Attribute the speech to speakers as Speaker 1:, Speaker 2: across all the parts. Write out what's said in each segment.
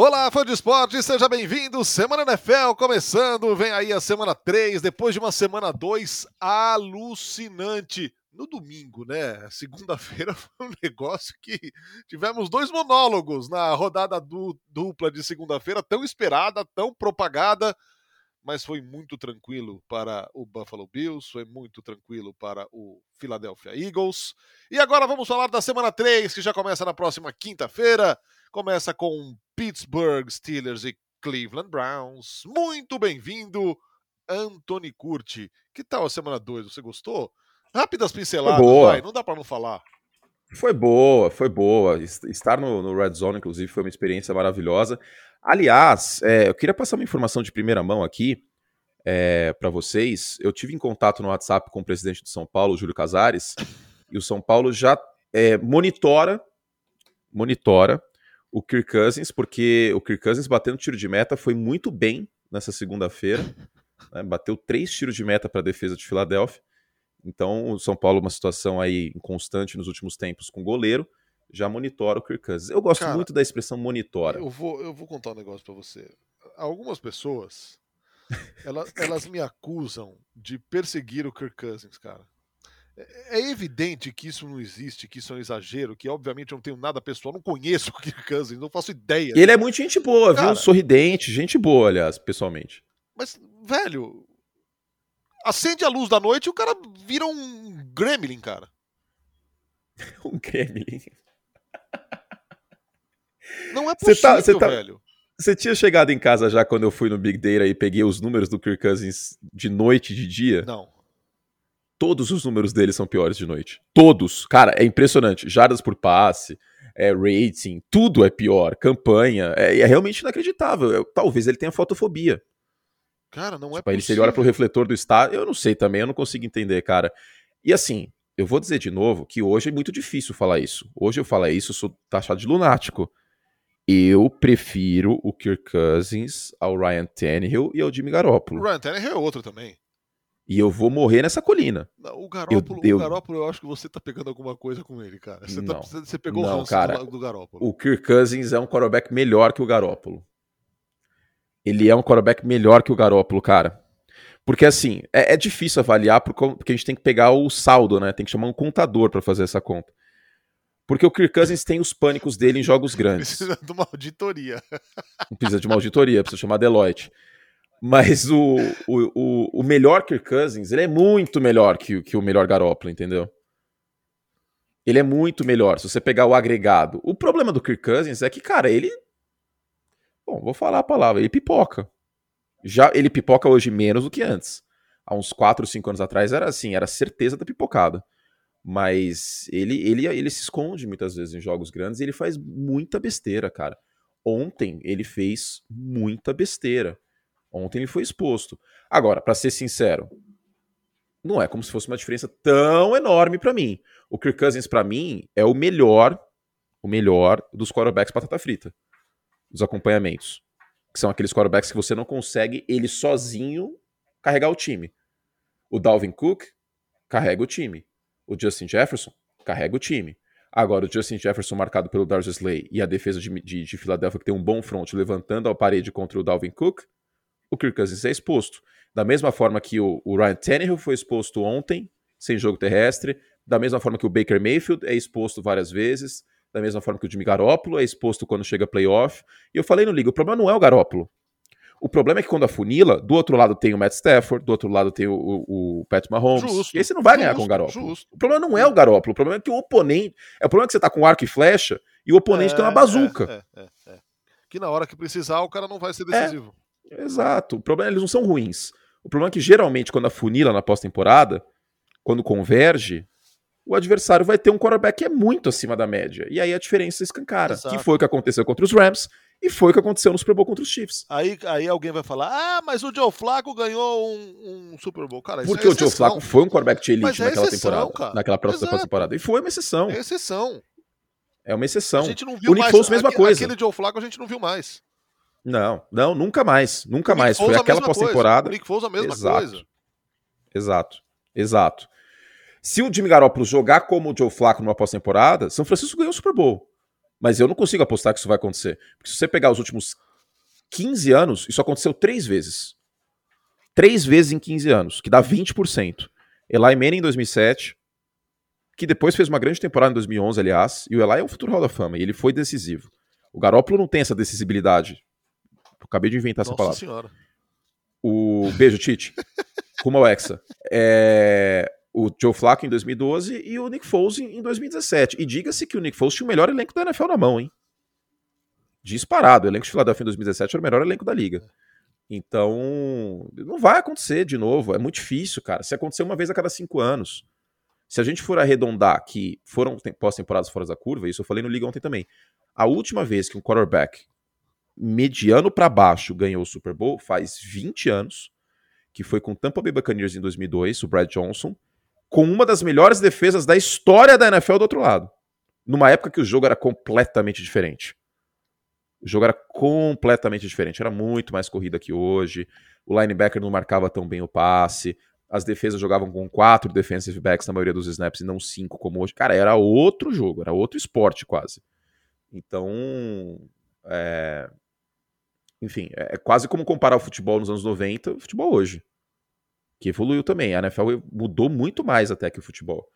Speaker 1: Olá, fã de esporte, seja bem-vindo. Semana NFL começando. Vem aí a semana 3, depois de uma semana 2 alucinante. No domingo, né? Segunda-feira foi um negócio que tivemos dois monólogos na rodada du dupla de segunda-feira, tão esperada, tão propagada, mas foi muito tranquilo para o Buffalo Bills, foi muito tranquilo para o Philadelphia Eagles. E agora vamos falar da semana 3, que já começa na próxima quinta-feira. Começa com Pittsburgh Steelers e Cleveland Browns. Muito bem-vindo, Anthony Curti. Que tal a semana 2? Você gostou? Rápidas pinceladas, vai, não dá para não falar.
Speaker 2: Foi boa, foi boa. Estar no, no, Red Zone, inclusive, foi uma experiência maravilhosa. Aliás, é, eu queria passar uma informação de primeira mão aqui é, para vocês. Eu tive em contato no WhatsApp com o presidente de São Paulo, Júlio Casares, e o São Paulo já é, monitora, monitora o Kirk Cousins, porque o Kirk Cousins batendo tiro de meta foi muito bem nessa segunda-feira. Né, bateu três tiros de meta para a defesa de Filadélfia. Então, o São Paulo, uma situação aí inconstante nos últimos tempos com o goleiro, já monitora o Kirk Cousins. Eu gosto Cara, muito da expressão monitora.
Speaker 1: Eu vou, eu vou contar um negócio para você. Algumas pessoas, elas, elas me acusam de perseguir o Kirk Cousins, cara. É, é evidente que isso não existe, que isso é um exagero, que obviamente eu não tenho nada pessoal, não conheço o Kirk Cousins, não faço ideia.
Speaker 2: Ele é muito gente boa, Cara, viu? Sorridente, gente boa, aliás, pessoalmente.
Speaker 1: Mas, velho, acende a luz da noite e o cara vira um gremlin, cara.
Speaker 2: um gremlin.
Speaker 1: Não é possível, cê tá, cê tá, velho.
Speaker 2: Você tinha chegado em casa já quando eu fui no Big Data e peguei os números do Kirk Cousins de noite e de dia?
Speaker 1: Não.
Speaker 2: Todos os números dele são piores de noite. Todos. Cara, é impressionante. Jardas por passe, é, rating, tudo é pior. Campanha. É, é realmente inacreditável. Eu, talvez ele tenha fotofobia.
Speaker 1: Cara, não é
Speaker 2: tipo, possível. Ele, olha pro refletor do estádio. Eu não sei também, eu não consigo entender, cara. E assim, eu vou dizer de novo que hoje é muito difícil falar isso. Hoje eu falar isso, eu sou taxado de lunático. Eu prefiro o Kirk Cousins ao Ryan Tannehill e ao Jimmy Garoppolo.
Speaker 1: O Ryan Tannehill é outro também.
Speaker 2: E eu vou morrer nessa colina.
Speaker 1: Não, o, Garópolo, eu, eu... o Garópolo, eu acho que você tá pegando alguma coisa com ele, cara. Você, tá, você pegou
Speaker 2: não,
Speaker 1: o ranço
Speaker 2: cara,
Speaker 1: do, do Garópolo.
Speaker 2: O Kirk Cousins é um quarterback melhor que o Garópolo. Ele é um quarterback melhor que o Garópolo, cara. Porque assim, é, é difícil avaliar porque a gente tem que pegar o saldo, né? Tem que chamar um contador para fazer essa conta. Porque o Kirk Cousins tem os pânicos dele em jogos grandes.
Speaker 1: Precisa de uma auditoria.
Speaker 2: Precisa de uma auditoria, precisa chamar Deloitte. Mas o, o, o, melhor Kirk Cousins, ele é muito melhor que, que o melhor Garoppolo, entendeu? Ele é muito melhor, se você pegar o agregado. O problema do Kirk Cousins é que, cara, ele... Bom, vou falar a palavra, ele pipoca. Já Ele pipoca hoje menos do que antes. Há uns 4 ou 5 anos atrás era assim, era certeza da pipocada. Mas ele, ele, ele se esconde muitas vezes em jogos grandes e ele faz muita besteira, cara. Ontem ele fez muita besteira. Ontem ele foi exposto. Agora, para ser sincero, não é como se fosse uma diferença tão enorme para mim. O Kirk Cousins para mim é o melhor, o melhor dos quarterbacks batata frita, dos acompanhamentos, que são aqueles quarterbacks que você não consegue ele sozinho carregar o time. O Dalvin Cook carrega o time. O Justin Jefferson carrega o time. Agora, o Justin Jefferson marcado pelo Darius Slay e a defesa de, de, de Filadélfia, que tem um bom front, levantando a parede contra o Dalvin Cook, o Kirk Cousins é exposto. Da mesma forma que o, o Ryan Tannehill foi exposto ontem, sem jogo terrestre, da mesma forma que o Baker Mayfield é exposto várias vezes, da mesma forma que o Jimmy Garoppolo é exposto quando chega playoff. E eu falei no Liga, o problema não é o Garoppolo. O problema é que quando afunila, do outro lado tem o Matt Stafford, do outro lado tem o, o, o Pat Mahomes. Justo, e aí você não vai justo, ganhar com o Garoppolo. Justo. O problema não é o Garoppolo, o problema é que o oponente. É o problema que você tá com arco e flecha e o oponente é, tem uma bazuca.
Speaker 1: É, é, é, que na hora que precisar, o cara não vai ser decisivo.
Speaker 2: Exato. O problema é que eles não são ruins. O problema é que geralmente, quando afunila na pós-temporada, quando converge, o adversário vai ter um quarterback que é muito acima da média. E aí a diferença escancara. Exato. Que foi o que aconteceu contra os Rams e foi o que aconteceu no Super Bowl contra os Chiefs.
Speaker 1: Aí, aí alguém vai falar: ah, mas o Joe Flacco ganhou um, um Super Bowl. Cara,
Speaker 2: Porque
Speaker 1: é
Speaker 2: o Joe Flacco foi um quarterback de elite é naquela exceção, temporada. Cara. Naquela próxima temporada. E foi uma exceção.
Speaker 1: É exceção.
Speaker 2: É uma exceção. A
Speaker 1: gente não viu o Nick mais. Foles, mesma coisa. Aquele Joe Flacco a gente não viu mais.
Speaker 2: Não, não, nunca mais. Nunca mais. Foi aquela pós-temporada.
Speaker 1: Nick Foles a mesma exato, coisa.
Speaker 2: Exato. Exato. Se o Jimmy Garoppolo jogar como o Joe Flacco numa pós-temporada, São Francisco ganhou o Super Bowl. Mas eu não consigo apostar que isso vai acontecer. Porque se você pegar os últimos 15 anos, isso aconteceu três vezes. Três vezes em 15 anos, que dá 20%. Eli Manning em 2007, que depois fez uma grande temporada em 2011, aliás, e o Eli é um futuro Hall da Fama, e ele foi decisivo. O Garoppolo não tem essa decisibilidade. Eu acabei de inventar
Speaker 1: Nossa
Speaker 2: essa palavra.
Speaker 1: senhora.
Speaker 2: O beijo, Tite. Rumo ao Hexa. É... O Joe Flacco em 2012 e o Nick Foles em 2017. E diga-se que o Nick Foles tinha o melhor elenco da NFL na mão, hein? Disparado. O elenco de Philadelphia em 2017 era o melhor elenco da liga. Então, não vai acontecer de novo. É muito difícil, cara. Se acontecer uma vez a cada cinco anos. Se a gente for arredondar que foram pós-temporadas fora da curva, isso eu falei no Liga ontem também. A última vez que um quarterback mediano para baixo ganhou o Super Bowl faz 20 anos, que foi com Tampa Bay Buccaneers em 2002, o Brad Johnson, com uma das melhores defesas da história da NFL do outro lado. Numa época que o jogo era completamente diferente. O jogo era completamente diferente, era muito mais corrida que hoje. O linebacker não marcava tão bem o passe. As defesas jogavam com quatro defensive backs na maioria dos snaps e não cinco como hoje. Cara, era outro jogo, era outro esporte quase. Então, é... enfim, é quase como comparar o futebol nos anos 90 e o futebol hoje. Que evoluiu também. A NFL mudou muito mais até que o futebol.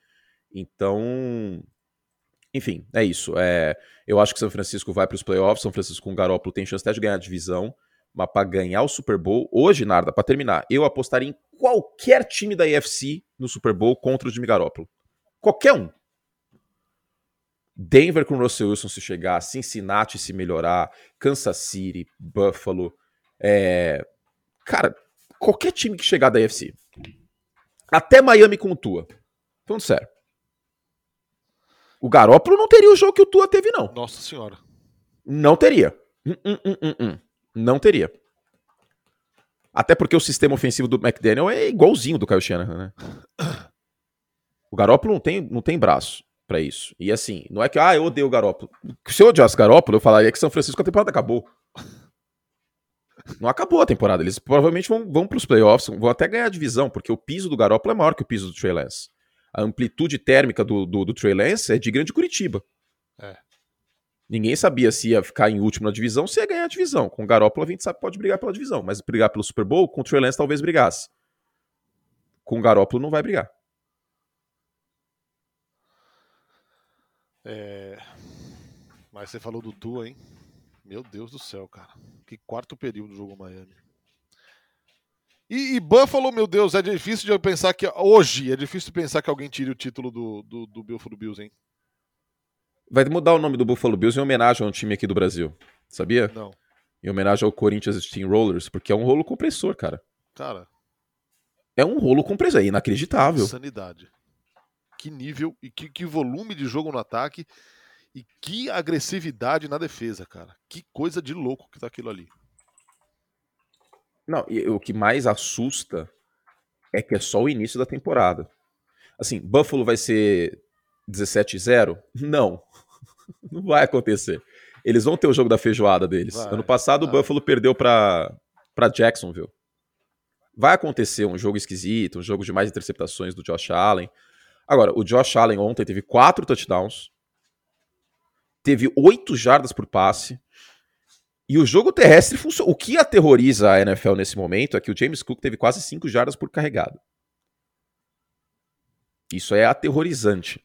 Speaker 2: Então, enfim, é isso. É, eu acho que São Francisco vai para os playoffs. São Francisco com o Garoppolo tem chance até de ganhar a divisão. Mas para ganhar o Super Bowl, hoje, Narda, para terminar, eu apostaria em qualquer time da AFC no Super Bowl contra o Jimmy Garoppolo. Qualquer um. Denver com Russell Wilson se chegar, Cincinnati se melhorar, Kansas City, Buffalo. É... Cara, qualquer time que chegar da AFC. Até Miami com o Tua. Falando sério. O Garópolo não teria o jogo que o Tua teve, não.
Speaker 1: Nossa senhora.
Speaker 2: Não teria. Hum, hum, hum, hum, hum. Não teria. Até porque o sistema ofensivo do McDaniel é igualzinho do Kyle Shanahan, né? O Garópolo não tem, não tem braço para isso. E assim, não é que, ah, eu odeio o Garópolo. Se eu odiasse o Garópolo, eu falaria que São Francisco a temporada acabou. Não acabou a temporada. Eles provavelmente vão, vão para os playoffs, vão até ganhar a divisão, porque o piso do Garópolo é maior que o piso do Trey Lance. A amplitude térmica do, do, do Trey Lance é de grande Curitiba.
Speaker 1: É.
Speaker 2: Ninguém sabia se ia ficar em último na divisão, se ia ganhar a divisão. Com o Garópolo a gente sabe pode brigar pela divisão, mas brigar pelo Super Bowl, com o Trey Lance talvez brigasse. Com o Garópolo não vai brigar.
Speaker 1: É... Mas você falou do Tua, hein? Meu Deus do céu, cara. Que quarto período do jogo Miami. E, e, Buffalo, meu Deus, é difícil de pensar que. Hoje, é difícil pensar que alguém tire o título do, do, do Buffalo Bills, hein?
Speaker 2: Vai mudar o nome do Buffalo Bills em homenagem a um time aqui do Brasil. Sabia?
Speaker 1: Não.
Speaker 2: Em homenagem ao Corinthians Steamrollers, porque é um rolo compressor, cara.
Speaker 1: Cara.
Speaker 2: É um rolo compressor, é inacreditável.
Speaker 1: Sanidade. Que nível e que, que volume de jogo no ataque e que agressividade na defesa, cara. Que coisa de louco que tá aquilo ali.
Speaker 2: Não, e o que mais assusta é que é só o início da temporada. Assim, Buffalo vai ser 17-0? Não. Não vai acontecer. Eles vão ter o jogo da feijoada deles.
Speaker 1: Vai,
Speaker 2: ano passado
Speaker 1: vai.
Speaker 2: o Buffalo perdeu para para Jacksonville. Vai acontecer um jogo esquisito, um jogo de mais interceptações do Josh Allen. Agora, o Josh Allen ontem teve quatro touchdowns, teve oito jardas por passe, e o jogo terrestre funciona. O que aterroriza a NFL nesse momento é que o James Cook teve quase 5 jardas por carregado. Isso é aterrorizante.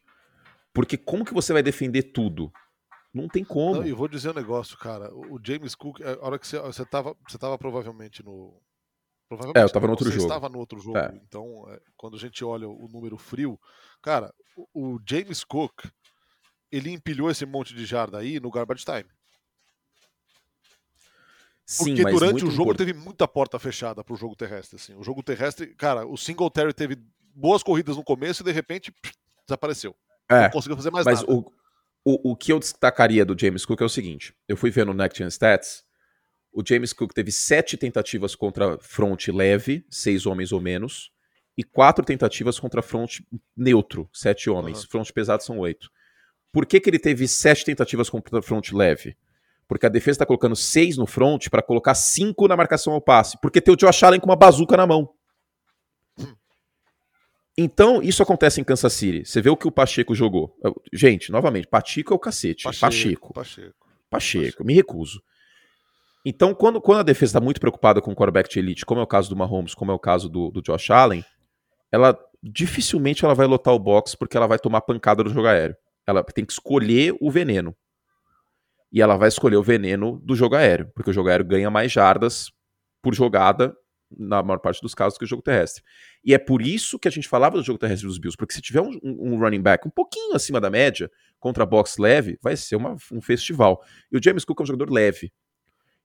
Speaker 2: Porque como que você vai defender tudo? Não tem como.
Speaker 1: Não, e vou dizer um negócio, cara. O James Cook, a hora que você, você, tava, você tava provavelmente no. Provavelmente
Speaker 2: É, eu tava
Speaker 1: não,
Speaker 2: no outro
Speaker 1: você
Speaker 2: jogo.
Speaker 1: estava no outro jogo.
Speaker 2: É.
Speaker 1: Então, é, quando a gente olha o número frio, cara, o, o James Cook, ele empilhou esse monte de jarda aí no garbage time.
Speaker 2: Sim,
Speaker 1: Porque durante o jogo
Speaker 2: import-
Speaker 1: teve muita porta fechada pro jogo terrestre. Assim. O jogo terrestre, cara, o Singletary teve boas corridas no começo e de repente pff, desapareceu.
Speaker 2: É,
Speaker 1: Não conseguiu fazer mais
Speaker 2: mas
Speaker 1: nada.
Speaker 2: o, o, o que eu destacaria do James Cook é o seguinte: eu fui ver no Next Gen Stats. O James Cook teve sete tentativas contra front leve, seis homens ou menos, e quatro tentativas contra front neutro, sete homens.
Speaker 1: Aham.
Speaker 2: Front pesado são oito. Por que, que ele teve sete tentativas contra front leve? Porque a defesa está colocando seis no front para colocar cinco na marcação ao passe. Porque tem o Josh Allen com uma bazuca na mão. Então, isso acontece em Kansas City. Você vê o que o Pacheco jogou. Gente, novamente, Pacheco é o cacete. Pacheco. Pacheco. Pacheco. Pacheco. Me recuso. Então, quando, quando a defesa está muito preocupada com o quarterback de elite, como é o caso do Mahomes, como é o caso do, do Josh Allen, ela dificilmente ela vai lotar o box porque ela vai tomar pancada no jogo aéreo. Ela tem que escolher o veneno. E ela vai escolher o veneno do jogo aéreo, porque o jogo aéreo ganha mais jardas por jogada na maior parte dos casos, que o jogo terrestre. E é por isso que a gente falava do jogo terrestre dos Bills, porque se tiver um, um running back um pouquinho acima da média, contra box leve, vai ser uma, um festival. E o James Cook é um jogador leve.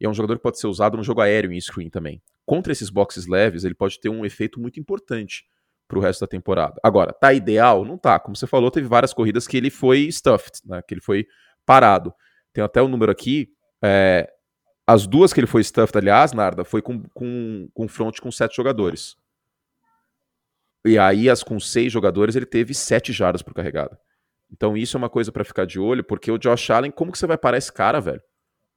Speaker 2: E é um jogador que pode ser usado no jogo aéreo em screen também. Contra esses boxes leves, ele pode ter um efeito muito importante pro resto da temporada. Agora, tá ideal? Não tá. Como você falou, teve várias corridas que ele foi stuffed, né? Que ele foi parado. Tem até o um número aqui. É, as duas que ele foi stuffed, aliás, Narda, foi com, com, com front com sete jogadores. E aí, as com seis jogadores, ele teve sete jardas por carregada. Então, isso é uma coisa para ficar de olho, porque o Josh Allen, como que você vai parar esse cara, velho?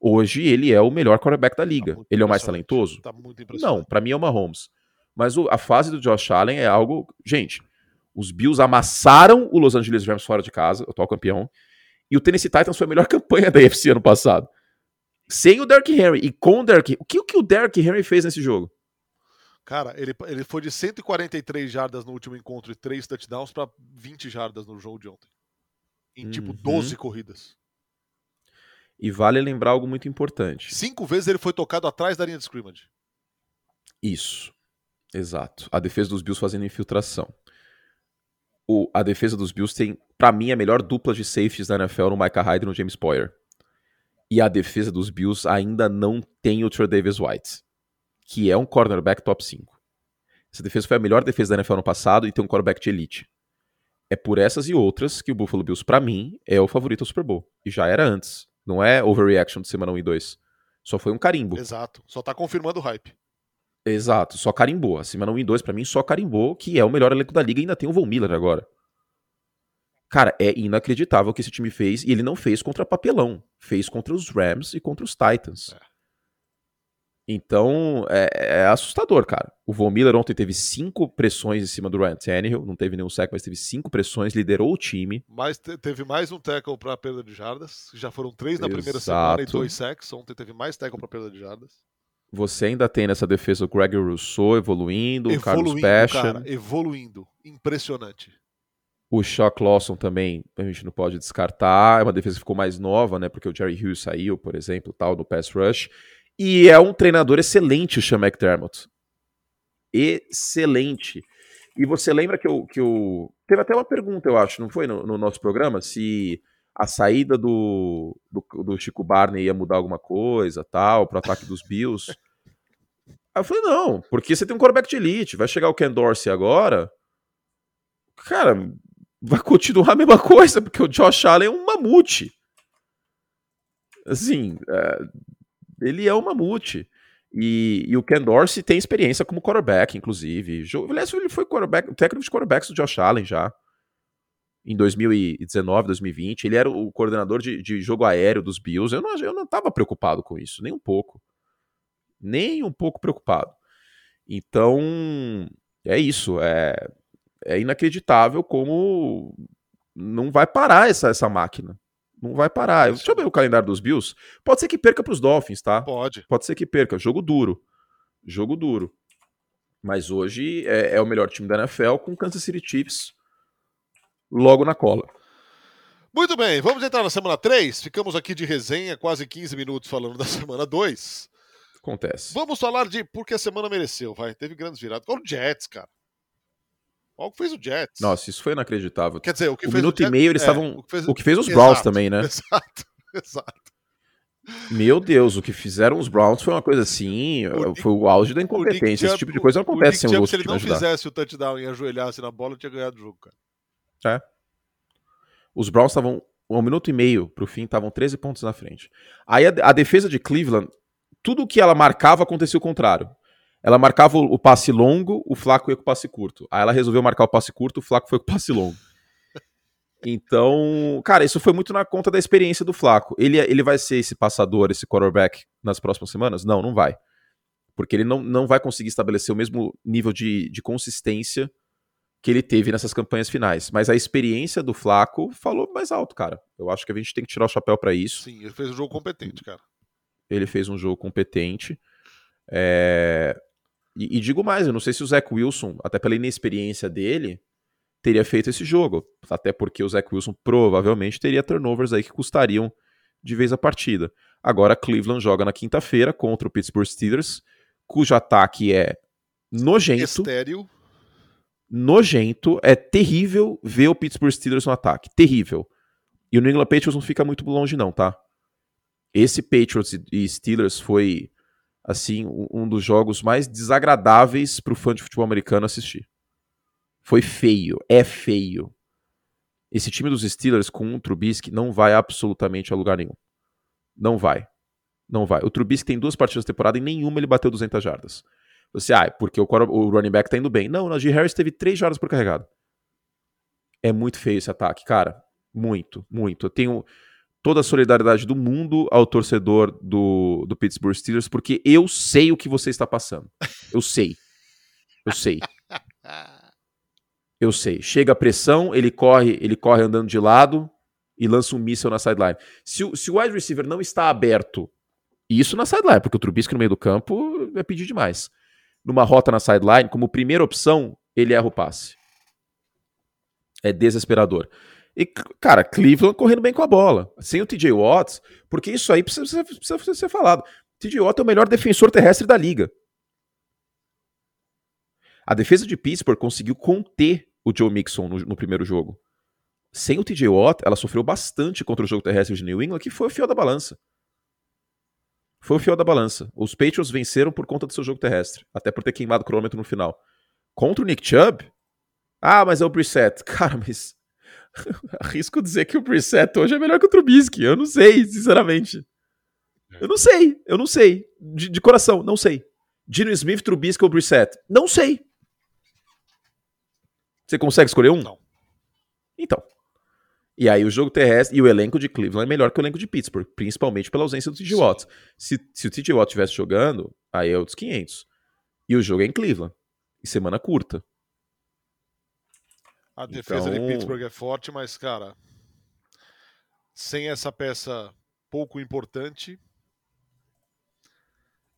Speaker 2: Hoje, ele é o melhor quarterback da liga. Tá ele é o mais talentoso? Tá Não, para mim é o Mahomes. Mas o, a fase do Josh Allen é algo. Gente, os Bills amassaram o Los Angeles Rams fora de casa, o atual campeão. E o Tennessee Titans foi a melhor campanha da UFC ano passado. Sem o Derrick Henry e com o Derrick. O que o, que o Derrick Henry fez nesse jogo?
Speaker 1: Cara, ele, ele foi de 143 jardas no último encontro e 3 touchdowns para 20 jardas no jogo de ontem. Em tipo uhum. 12 corridas.
Speaker 2: E vale lembrar algo muito importante.
Speaker 1: Cinco vezes ele foi tocado atrás da linha de scrimmage.
Speaker 2: Isso. Exato. A defesa dos Bills fazendo infiltração. O, a defesa dos Bills tem, para mim, a melhor dupla de safeties da NFL no Micah Hyde e no James Poyer. E a defesa dos Bills ainda não tem o Trey Davis White, que é um cornerback top 5. Essa defesa foi a melhor defesa da NFL no passado e tem um cornerback de elite. É por essas e outras que o Buffalo Bills, para mim, é o favorito ao Super Bowl. E já era antes. Não é overreaction de semana 1 e 2. Só foi um carimbo.
Speaker 1: Exato. Só tá confirmando o hype.
Speaker 2: Exato. Só carimbou. A semana 1 e 2, para mim, só carimbou que é o melhor elenco da liga e ainda tem o Von Miller agora. Cara, é inacreditável o que esse time fez e ele não fez contra papelão. Fez contra os Rams e contra os Titans. É. Então, é, é, assustador, cara. O Von Miller ontem teve cinco pressões em cima do Ryan Tannehill, não teve nenhum sack, mas teve cinco pressões, liderou o time.
Speaker 1: Mas teve mais um tackle para perda de jardas, já foram três na Exato. primeira semana e dois sacks, ontem teve mais tackle para perda de jardas.
Speaker 2: Você ainda tem nessa defesa o Greg Rousseau evoluindo, evoluindo o Carlos Passion. Cara,
Speaker 1: evoluindo, impressionante.
Speaker 2: O Shock Lawson também, a gente não pode descartar. É uma defesa que ficou mais nova, né? Porque o Jerry Hughes saiu, por exemplo, tal, no pass rush. E é um treinador excelente, o Sean McDermott. Excelente. E você lembra que eu, que eu. Teve até uma pergunta, eu acho, não foi no, no nosso programa? Se a saída do, do, do, Chico Barney ia mudar alguma coisa, tal, pro ataque dos Bills. Aí eu falei, não, porque você tem um quarterback de elite, vai chegar o Ken Dorsey agora. Cara, vai continuar a mesma coisa, porque o Josh Allen é um mamute. Assim, é, ele é um mamute. E, e, o Ken Dorsey tem experiência como quarterback, inclusive. Aliás, ele foi quarterback, técnico de quarterbacks do Josh Allen já. Em 2019, 2020. Ele era o coordenador de, de jogo aéreo dos Bills. Eu não, eu não tava preocupado com isso, nem um pouco. Nem um pouco preocupado. Então, é isso. É, é inacreditável como não vai parar essa, essa máquina. Não vai parar. Deixa eu ver o calendário dos Bills. Pode ser que perca para os Dolphins, tá?
Speaker 1: Pode.
Speaker 2: Pode ser que perca. Jogo duro. Jogo duro. Mas hoje é, é o melhor time da NFL com Kansas City Chiefs logo na cola.
Speaker 1: Muito bem, vamos entrar na semana 3. Ficamos aqui de resenha, quase 15 minutos falando da semana 2.
Speaker 2: Acontece.
Speaker 1: Vamos falar de porque a semana mereceu, vai. Teve grandes viradas. Qual o Jets, cara? Olha o que fez o Jets.
Speaker 2: Nossa, isso foi inacreditável.
Speaker 1: Quer dizer, o que
Speaker 2: o
Speaker 1: fez
Speaker 2: minuto o Jets, e meio eles estavam. É, o, que fez... o que fez os Browns também, né?
Speaker 1: Exato, exato.
Speaker 2: Meu Deus, o que fizeram os Browns foi uma coisa assim, o foi o auge da incompetência. Esse tipo de coisa não acontece sem o Luke
Speaker 1: Se ele não fizesse o touchdown e ajoelhasse na bola, tinha ganhado o jogo, cara.
Speaker 2: É. Os Browns estavam um minuto e meio pro fim, estavam 13 pontos na frente. Aí a, a defesa de Cleveland, tudo que ela marcava acontecia o contrário. Ela marcava o, passe longo, o Flaco ia com o passe curto. Aí ela resolveu marcar o passe curto, o Flaco foi com o passe longo. Então, cara, isso foi muito na conta da experiência do Flaco. Ele, ele vai ser esse passador, esse quarterback nas próximas semanas? Não, não vai. Porque ele não, não vai conseguir estabelecer o mesmo nível de, de consistência que ele teve nessas campanhas finais. Mas a experiência do Flaco falou mais alto, cara. Eu acho que a gente tem que tirar o chapéu para isso.
Speaker 1: Sim, ele fez um jogo competente, cara.
Speaker 2: Ele fez um jogo competente. É... E, e, digo mais, eu não sei se o Zach Wilson, até pela inexperiência dele, teria feito esse jogo. Até porque o Zach Wilson provavelmente teria turnovers aí que custariam de vez a partida. Agora Cleveland joga na quinta-feira contra o Pittsburgh Steelers, cujo ataque é nojento.
Speaker 1: Estéreo.
Speaker 2: Nojento. É terrível ver o Pittsburgh Steelers no ataque. Terrível. E o New England Patriots não fica muito longe, não, tá? Esse Patriots e Steelers foi, assim, um dos jogos mais desagradáveis para o fã de futebol americano assistir. Foi feio. É feio. Esse time dos Steelers com o Trubisky não vai absolutamente a lugar nenhum. Não vai. Não vai. O Trubisky tem duas partidas da temporada e nenhuma ele bateu 200 jardas. Você, ah, porque o, o running back tá indo bem. Não, o Najee Harris teve 3 jardas por carregado. É muito feio esse ataque, cara. Muito, muito. Eu tenho toda a solidariedade do mundo ao torcedor do, do Pittsburgh Steelers, porque eu sei o que você está passando. Eu sei. Eu sei. Eu sei. Chega a pressão, ele corre, ele corre andando de lado e lança um míssil na sideline. Se, se o wide receiver não está aberto, isso na sideline, porque o Trubisky no meio do campo é pedir demais. Numa rota na sideline, como primeira opção, ele erra o passe. É desesperador. E, cara, Cleveland correndo bem com a bola. Sem o TJ Watts, porque isso aí precisa, precisa, precisa ser falado. TJ Watt é o melhor defensor terrestre da liga. A defesa de Pittsburgh conseguiu conter o Joe Mixon no, no, primeiro jogo. Sem o TJ Watt, ela sofreu bastante contra o jogo terrestre de New England, que foi o fiel da balança. Foi o fiel da balança. Os Patriots venceram por conta do seu jogo terrestre, até por ter queimado o cronômetro no final. Contra o Nick Chubb? Ah, mas é o Brissett. Cara, mas arrisco dizer que o Brissett hoje é melhor que o Trubisky. Eu não sei, sinceramente. É. Eu não sei, eu não sei. De, de coração, não sei. Dino Smith, Trubisky ou Brissett? Não sei. Você consegue escolher um?
Speaker 1: Não.
Speaker 2: Então. E aí o jogo terrestre e o elenco de Cleveland é melhor que o elenco de Pittsburgh, principalmente pela ausência do TJ Watt. Se, se o TJ Watt estivesse jogando, aí é outros 500. E o jogo é em Cleveland. E semana curta.
Speaker 1: A defesa então... de Pittsburgh é forte, mas, cara, sem essa peça pouco importante,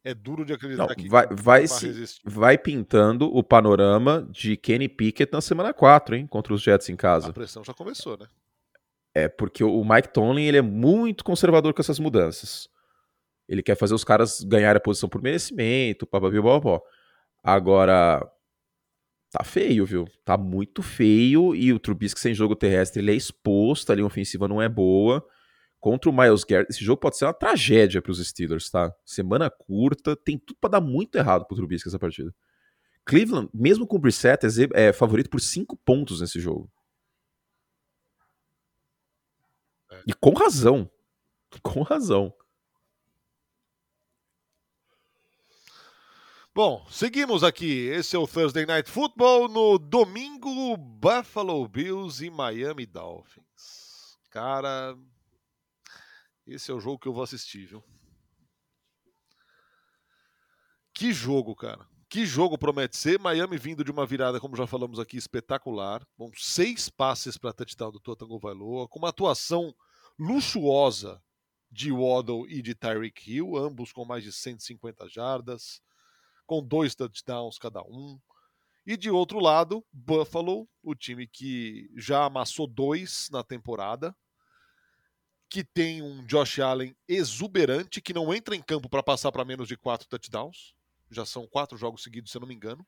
Speaker 1: é duro de acreditar
Speaker 2: Não,
Speaker 1: que
Speaker 2: vai, vai, se, vai pintando o panorama de Kenny Pickett na semana 4, hein? Contra os Jets em casa.
Speaker 1: A pressão já começou, né?
Speaker 2: É, porque o Mike Tomlin ele é muito conservador com essas mudanças. Ele quer fazer os caras ganharem a posição por merecimento, papapá. Agora, tá feio, viu? Tá muito feio e o Trubisky sem jogo terrestre ele é exposto, a linha ofensiva não é boa contra o Miles Garrett. Esse jogo pode ser uma tragédia para os Steelers, tá? Semana curta, tem tudo para dar muito errado pro Trubisky essa partida. Cleveland, mesmo com o Brissett, é, é favorito por 5 pontos nesse jogo. É. E com razão. Com razão.
Speaker 1: Bom, seguimos aqui. Esse é o Thursday Night Football. No domingo, Buffalo Bills e Miami Dolphins. Cara, esse é o jogo que eu vou assistir, viu? Que jogo, cara. Que jogo promete ser. Miami vindo de uma virada, como já falamos aqui, espetacular. Com seis passes para touchdown do Totango Vailoa, com uma atuação luxuosa de Waddle e de Tyreek Hill, ambos com mais de 150 jardas, com dois touchdowns cada um. E de outro lado, Buffalo, o time que já amassou dois na temporada, que tem um Josh Allen exuberante, que não entra em campo para passar para menos de quatro touchdowns. Já são quatro jogos seguidos, se eu não me engano.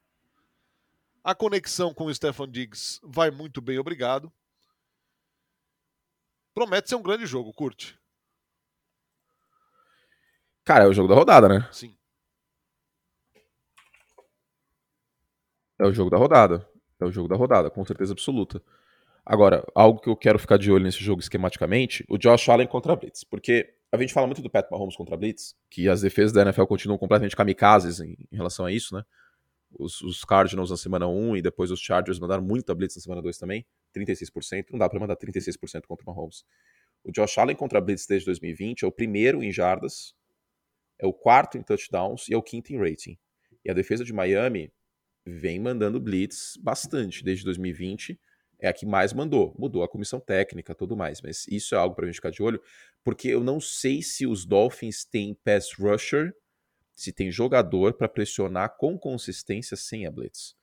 Speaker 1: A conexão com o Stefan Diggs vai muito bem, obrigado. Promete ser um grande jogo, curte.
Speaker 2: Cara, é o jogo da rodada, né?
Speaker 1: Sim.
Speaker 2: É o jogo da rodada. É o jogo da rodada, com certeza absoluta. Agora, algo que eu quero ficar de olho nesse jogo esquematicamente, o Josh Allen contra a Blitz. Porque a gente fala muito do Pat Mahomes contra a Blitz, que as defesas da NFL continuam completamente kamikazes em, em relação a isso, né? Os, os, Cardinals na semana 1 e depois os Chargers mandaram muita Blitz na semana 2 também, 36%. Não dá para mandar 36% contra o Mahomes. O Josh Allen contra a Blitz desde 2020 é o primeiro em jardas, é o quarto em touchdowns e é o quinto em rating. E a defesa de Miami vem mandando blitz bastante desde 2020. É a que mais mandou. Mudou a comissão técnica, tudo mais. Mas isso é algo para a gente ficar de olho, porque eu não sei se os Dolphins têm pass rusher, se tem jogador para pressionar com consistência sem a blitz.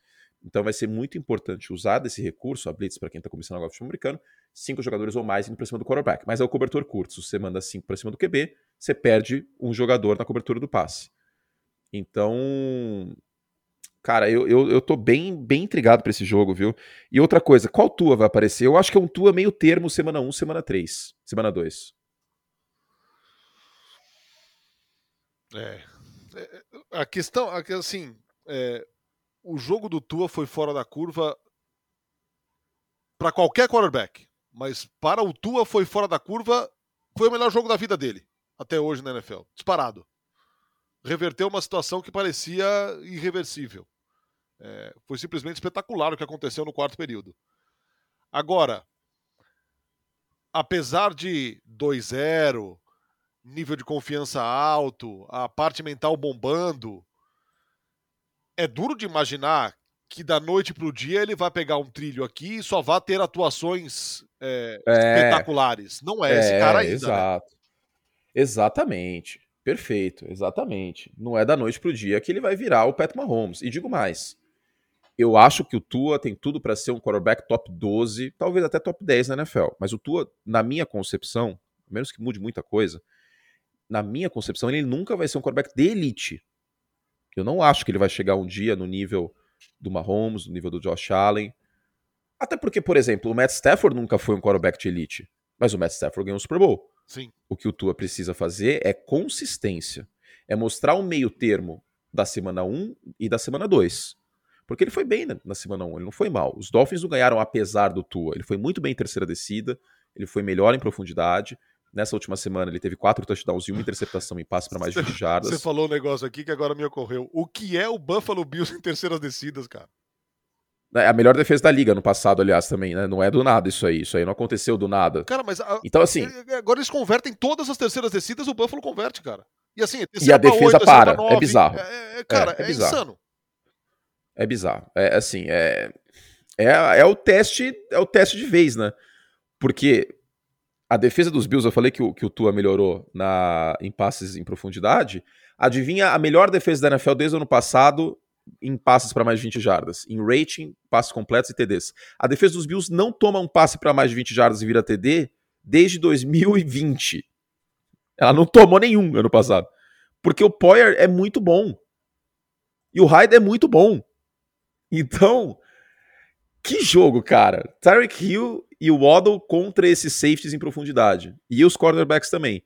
Speaker 2: Então vai ser muito importante usar desse recurso, a blitz para quem está começando agora o futebol americano, cinco jogadores ou mais indo para cima do quarterback. Mas é o cobertor curto. Se você manda cinco para cima do QB, você perde um jogador na cobertura do passe. Então, cara, eu, eu, eu tô bem, bem intrigado para esse jogo, viu? E outra coisa, qual Tua vai aparecer? Eu acho que é um Tua meio termo semana 1, semana 3, semana 2.
Speaker 1: É. A questão, assim, é, o jogo do Tua foi fora da curva para qualquer quarterback, mas para o Tua foi fora da curva, foi o melhor jogo da vida dele até hoje na NFL, disparado. Reverteu uma situação que parecia irreversível. É, foi simplesmente espetacular o que aconteceu no quarto período. Agora, apesar de 2-0, nível de confiança alto, a parte mental bombando, é duro de imaginar que da noite para o dia ele vai pegar um trilho aqui e só vai ter atuações é, é, espetaculares. Não é, é, esse cara ainda. Né?
Speaker 2: Exato. Né? Exatamente. Perfeito, exatamente. Não é da noite para o dia que ele vai virar o Pat Mahomes. E digo mais, eu acho que o Tua tem tudo para ser um quarterback top 12, talvez até top 10 na NFL. Mas o Tua, na minha concepção, a menos que mude muita coisa, na minha concepção, ele nunca vai ser um quarterback de elite. Eu não acho que ele vai chegar um dia no nível do Mahomes, no nível do Josh Allen. Até porque, por exemplo, o Matt Stafford nunca foi um quarterback de elite, mas o Matt Stafford ganhou o Super Bowl.
Speaker 1: Sim.
Speaker 2: O que o Tua precisa fazer é consistência. É mostrar um meio termo da semana 1 e da semana 2. Porque ele foi bem na, semana 1, ele não foi mal. Os Dolphins não ganharam apesar do Tua. Ele foi muito bem em terceira descida, ele foi melhor em profundidade, Nessa última semana ele teve quatro touchdowns e uma interceptação em passe para mais de 20 jardas.
Speaker 1: Você falou um negócio aqui que agora me ocorreu. O que é o Buffalo Bills em terceiras descidas, cara?
Speaker 2: É a melhor defesa da liga no passado, aliás, também, né? Não é do nada isso aí. Isso aí não aconteceu do nada.
Speaker 1: Cara, mas. A...
Speaker 2: Então, assim.
Speaker 1: Agora eles convertem todas as terceiras descidas, o Buffalo converte, cara. E assim,
Speaker 2: e a defesa 8, para. 9, é bizarro.
Speaker 1: É, é, cara, é, é, é bizarro. insano.
Speaker 2: É bizarro. É assim, é, é. É o teste. É o teste de vez, né? Porque a defesa dos Bills, eu falei que o, que o Tua melhorou na, em passes em profundidade. Adivinha a melhor defesa da NFL desde o ano passado em passes para mais de 20 jardas, em rating, passes completos e TDs. A defesa dos Bills não toma um passe para mais de 20 jardas e vira TD desde 2020. Ela não tomou nenhum ano passado. Porque o Poyer é muito bom. E o Hyde é muito bom. Então, que jogo, cara. Tyreek Hill e o Waddle contra esses safeties em profundidade. E os cornerbacks também.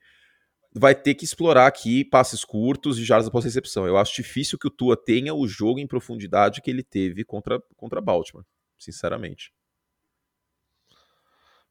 Speaker 2: Vai ter que explorar aqui passes curtos e jardas após recepção. Eu acho difícil que o Tua tenha o jogo em profundidade que ele teve contra, contra Baltimore, sinceramente.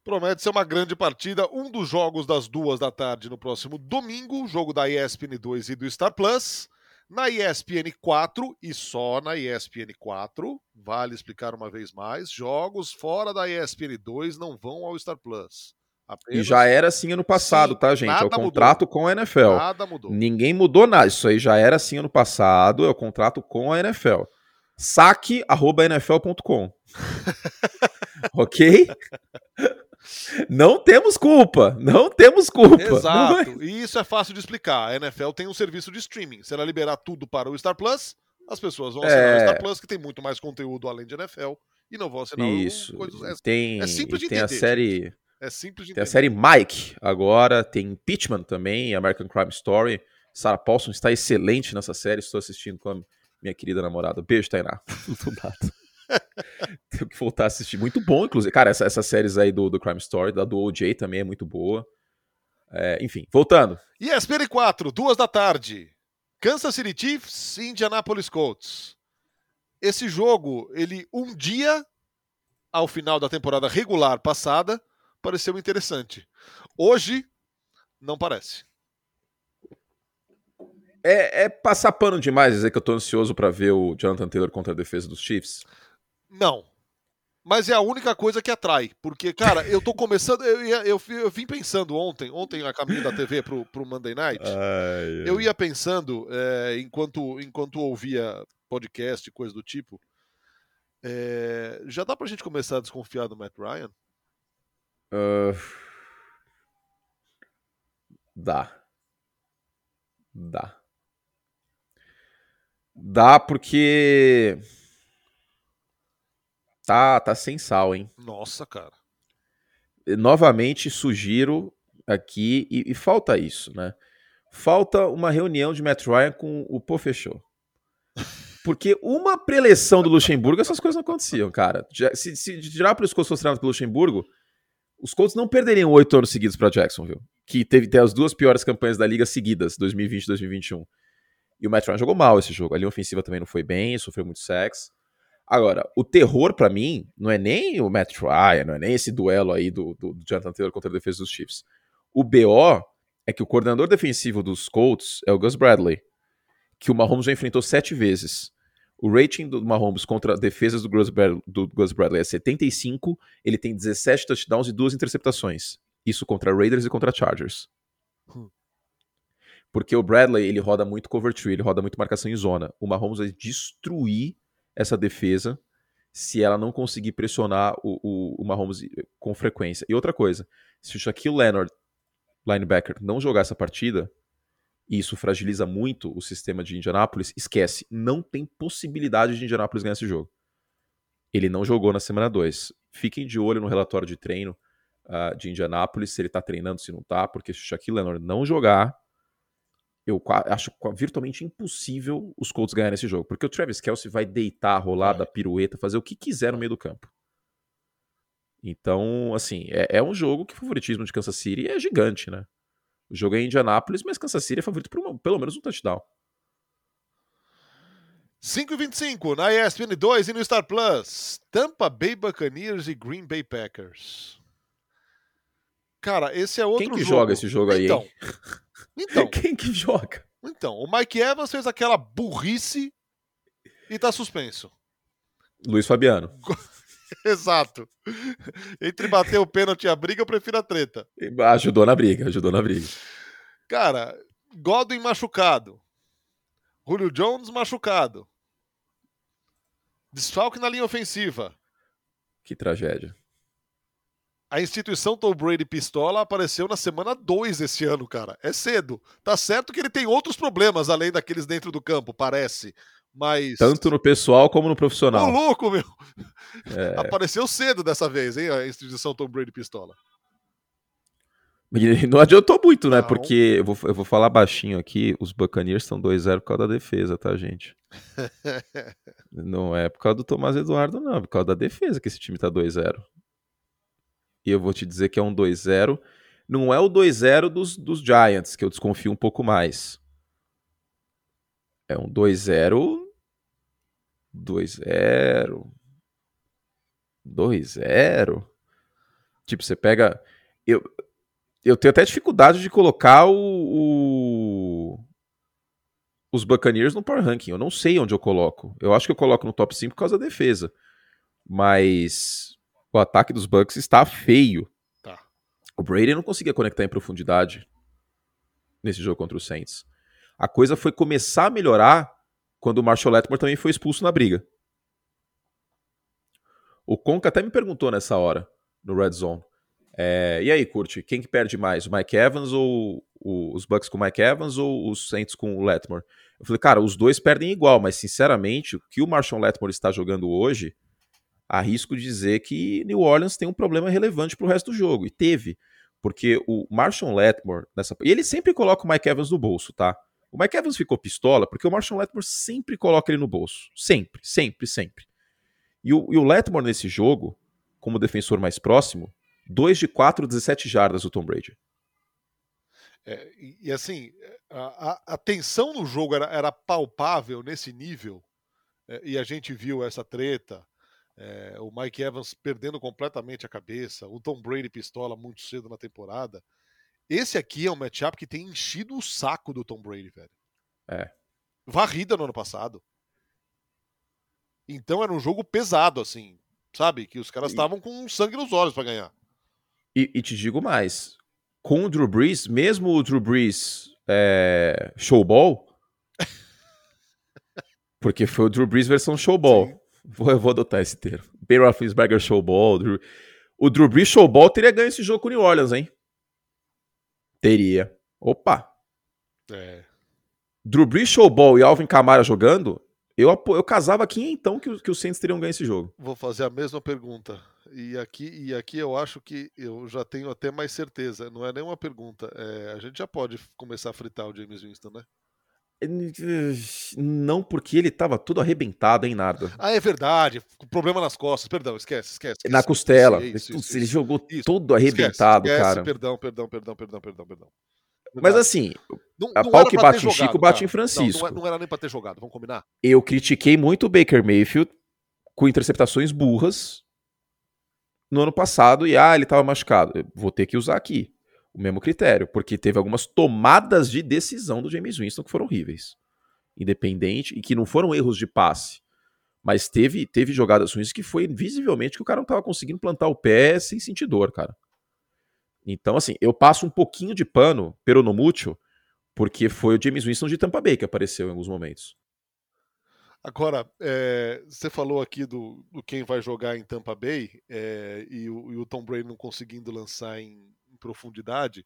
Speaker 1: Promete ser uma grande partida. Um dos jogos das duas da tarde no próximo domingo, jogo da ESPN 2 e do Star Plus. Na ESPN 4 e só na ESPN 4, vale explicar uma vez mais, jogos fora da ESPN 2 não vão ao Star Plus.
Speaker 2: Apenas... E já era assim ano passado, Sim, tá, gente? É o contrato mudou. com a NFL.
Speaker 1: Nada mudou.
Speaker 2: Ninguém mudou nada. Isso aí já era assim ano passado, é o contrato com a NFL. saque.nfl.com. ok? Não temos culpa, não temos culpa.
Speaker 1: Exato, e isso é fácil de explicar. A NFL tem um serviço de streaming. Se ela liberar tudo para o Star Plus, as pessoas vão assinar é... o Star Plus, que tem muito mais conteúdo além de NFL, e não vão assinar
Speaker 2: isso.
Speaker 1: coisas.
Speaker 2: É, tem,
Speaker 1: é simples de
Speaker 2: tem
Speaker 1: entender.
Speaker 2: A série...
Speaker 1: É simples de
Speaker 2: tem entender. a série Mike agora, tem Impeachment também, American Crime Story. Sarah Paulson está excelente nessa série, estou assistindo com a minha querida namorada. Beijo, Tainá. Do nada. Tenho que voltar a assistir. Muito bom, inclusive. Cara, essa, essas séries aí do, do Crime Story, da do OJ também é muito boa. É, enfim, voltando.
Speaker 1: ESPN 4, duas da tarde. Kansas City Chiefs e Indianapolis Colts. Esse jogo, ele um dia ao final da temporada regular passada, pareceu interessante. Hoje, não parece.
Speaker 2: É, é, passar pano demais dizer que eu tô ansioso para ver o Jonathan Taylor contra a defesa dos Chiefs?
Speaker 1: Não. Mas é a única coisa que atrai. Porque, cara, eu tô começando. Eu, ia, eu, eu vim pensando ontem, ontem a caminho da TV pro, pro Monday Night. Ai, eu ia pensando, é, enquanto, enquanto ouvia podcast, coisa do tipo, É, já dá pra gente começar a desconfiar do Matt Ryan?
Speaker 2: Uh, dá. Dá. Dá porque. Tá, tá sem sal, hein?
Speaker 1: Nossa, cara.
Speaker 2: Novamente sugiro aqui, e, e falta isso, né? Falta uma reunião de Matt Ryan com o Pô Fechou. Porque uma preleção do Luxemburgo, essas coisas não aconteciam, cara. Se, se tirar para os Colts fosse pelo Luxemburgo, os Colts não perderiam oito anos seguidos para Jacksonville, que teve, teve as duas piores campanhas da liga seguidas, 2020 e 2021. E o Matt Ryan jogou mal esse jogo. A linha ofensiva também não foi bem, sofreu muito sexo. Agora, o terror para mim não é nem o Matt Ryan, não é nem esse duelo aí do, do, do Jonathan Taylor contra a defesa dos Chiefs. O BO é que o coordenador defensivo dos Colts é o Gus Bradley, que o Mahomes já enfrentou sete vezes. O rating do Mahomes contra defesas do Gus, Bradley, do Gus Bradley é 75, ele tem 17 touchdowns e duas interceptações. Isso contra Raiders e contra Chargers. Hum. Porque o Bradley, ele roda muito cover tree, ele roda muito marcação em zona. O Mahomes vai destruir essa defesa se ela não conseguir pressionar o, o, o Mahomes com frequência. E outra coisa, se o Shaquille Leonard, linebacker, não jogar essa partida, e isso fragiliza muito o sistema de Indianápolis, esquece, não tem possibilidade de Indianápolis ganhar esse jogo. Ele não jogou na semana 2. Fiquem de olho no relatório de treino uh, de Indianápolis, se ele tá treinando, se não tá, porque se o Shaquille Leonard não jogar, eu acho virtualmente impossível os Colts ganharem esse jogo, porque o Travis Kelsey vai deitar, rolar da pirueta, fazer o que quiser no meio do campo. Então, assim, é, é, um jogo que o favoritismo de Kansas City é gigante, né? O jogo é em Indianapolis, mas Kansas City é favorito por uma, pelo menos um touchdown.
Speaker 1: 5 e 25 na ESPN 2 e no Star Plus. Tampa Bay Buccaneers e Green Bay Packers. Cara, esse é outro
Speaker 2: Quem que
Speaker 1: jogo.
Speaker 2: joga esse jogo aí,
Speaker 1: então,
Speaker 2: hein?
Speaker 1: Então,
Speaker 2: Quem que joga?
Speaker 1: Então, o Mike Evans fez aquela burrice e tá suspenso.
Speaker 2: Luiz Fabiano.
Speaker 1: Exato. Entre bater o pênalti e a briga, eu prefiro a treta.
Speaker 2: Ajudou na briga, ajudou na briga.
Speaker 1: Cara, Godwin machucado. Julio Jones machucado. Desfalque na linha ofensiva.
Speaker 2: Que tragédia.
Speaker 1: A instituição Tom Brady Pistola apareceu na semana 2 esse ano, cara. É cedo. Tá certo que ele tem outros problemas além daqueles dentro do campo, parece. Mas.
Speaker 2: Tanto no pessoal como no profissional.
Speaker 1: Ô, louco, meu! É... Apareceu cedo dessa vez, hein? A instituição Tom Brady Pistola.
Speaker 2: E não adiantou muito, né? Não. Porque eu vou, eu vou falar baixinho aqui, os Buccaneers estão 2-0 por causa da defesa, tá, gente? não é por causa do Tomás Eduardo, não, é por causa da defesa que esse time tá 2-0. E eu vou te dizer que é um 2-0. Não é o 2-0 dos, dos Giants, que eu desconfio um pouco mais. É um 2-0. 2-0. 2-0. Tipo, você pega. Eu, eu tenho até dificuldade de colocar o, o, os Buccaneers no Power Ranking. Eu não sei onde eu coloco. Eu acho que eu coloco no top 5 por causa da defesa. Mas o ataque dos Bucks está feio.
Speaker 1: Tá.
Speaker 2: O Brady não conseguia conectar em profundidade nesse jogo contra os Saints. A coisa foi começar a melhorar quando o Marshall Letmore também foi expulso na briga. O Conca até me perguntou nessa hora, no Red Zone. É, e aí, Curte, quem que perde mais? O Mike Evans ou o, os Bucks com o Mike Evans ou os Saints com o Letmore? Eu falei, cara, os dois perdem igual, mas sinceramente, o que o Marshall Letmore está jogando hoje arrisco dizer que New Orleans tem um problema relevante para o resto do jogo. E teve. Porque o Marshall Letmore, nessa... e ele sempre coloca o Mike Evans no bolso, tá? O Mike Evans ficou pistola porque o Marshall Letmore sempre coloca ele no bolso. Sempre, sempre, sempre. E o, e o Letmore nesse jogo, como defensor mais próximo, 2 de 4, 17 jardas o Tom Brady.
Speaker 1: É, e, assim, a, a, a, tensão no jogo era, era palpável nesse nível, é, e a gente viu essa treta, é, o Mike Evans perdendo completamente a cabeça, o Tom Brady pistola muito cedo na temporada. Esse aqui é um matchup que tem enchido o saco do Tom Brady, velho.
Speaker 2: É.
Speaker 1: Varrida no ano passado. Então era um jogo pesado, assim, sabe? Que os caras estavam e... com sangue nos olhos para ganhar.
Speaker 2: E, e, te digo mais: com o Drew Brees, mesmo o Drew Brees é, showball, porque foi o Drew Brees versão showball. Sim Vou, eu vou adotar esse termo. Ben Roethlisberger showball. Drew... O Drew Brees showball teria ganho esse jogo com o New Orleans, hein? Teria. Opa.
Speaker 1: É.
Speaker 2: Drew Brees showball e Alvin Kamara jogando, eu, eu casava aqui então que, que os Saints teriam ganho esse jogo.
Speaker 1: Vou fazer a mesma pergunta. E aqui, e aqui eu acho que eu já tenho até mais certeza. Não é nenhuma pergunta. É, a gente já pode começar a fritar o James Winston, né?
Speaker 2: Não, porque ele tava todo arrebentado em nada.
Speaker 1: Ah, é verdade. Problema nas costas. Perdão, esquece, esquece. esquece.
Speaker 2: Na costela. Isso, isso, ele isso, jogou todo arrebentado, esquece, cara.
Speaker 1: Perdão, perdão, perdão, perdão, perdão, perdão.
Speaker 2: Mas assim, não, a pau que bate em Chico, bate em Francisco.
Speaker 1: Não, não, era nem pra ter jogado, vamos combinar?
Speaker 2: Eu critiquei muito o Baker Mayfield com interceptações burras no ano passado e, ah, ele tava machucado. Eu vou ter que usar aqui o mesmo critério, porque teve algumas tomadas de decisão do James Winston que foram horríveis. Independente, e que não foram erros de passe. Mas teve, teve jogadas ruins que foi visivelmente que o cara não estava conseguindo plantar o pé sem sentir dor, cara. Então, assim, eu passo um pouquinho de pano, pero no mútil, porque foi o James Winston de Tampa Bay que apareceu em alguns momentos.
Speaker 1: Agora, é, você falou aqui do, do, quem vai jogar em Tampa Bay é, e, o, e, o, Tom Brady não conseguindo lançar em profundidade.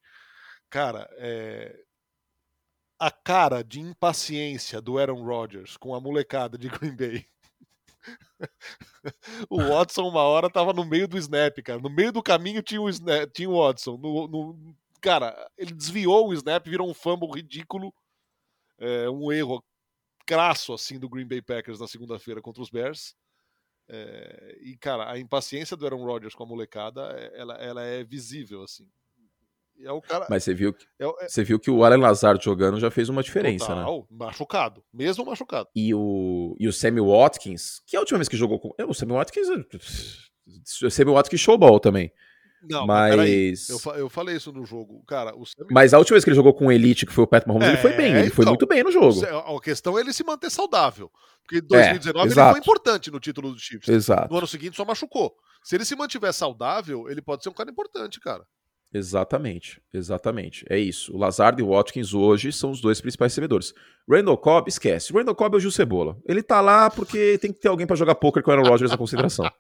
Speaker 1: Cara, é, a cara de impaciência do Aaron Rodgers com a molecada de Green Bay. o Watson, uma hora, tava no meio do snap, cara. No meio do caminho tinha o, snap, tinha o Watson. No, no, cara, ele desviou o snap, virou um fumble ridículo. É, um erro crasso assim do Green Bay Packers na segunda-feira contra os Bears. É, e, cara, a impaciência do Aaron Rodgers com a molecada, ela, ela é visível, assim.
Speaker 2: É o cara, Mas você viu, que, é, é, você viu que o Alan Lazard jogando já fez uma diferença, total, né?
Speaker 1: machucado, mesmo machucado.
Speaker 2: E o, e o Sammy Watkins, que é a última vez que jogou com... O Sammy Watkins... O Sammy Watkins showball também.
Speaker 1: Não, mas. Eu, eu falei isso no jogo. Cara, o
Speaker 2: Sammy... Mas a última vez que ele jogou com o Elite, que foi o Pat Mahomes, é, ele foi bem. Ele então, foi muito bem no jogo.
Speaker 1: A questão é ele se manter saudável. Porque em 2019 é, ele foi importante no título do Chiefs.
Speaker 2: Exato.
Speaker 1: No ano seguinte só machucou. Se ele se mantiver saudável, ele pode ser um cara importante, cara.
Speaker 2: Exatamente, exatamente. É isso. O Lazard e o Watkins hoje são os dois principais recebedores. Randall Cobb, esquece. O Randall Cobb é o Gil Cebola. Ele tá lá porque tem que ter alguém para jogar poker com o Aaron Rodgers na consideração.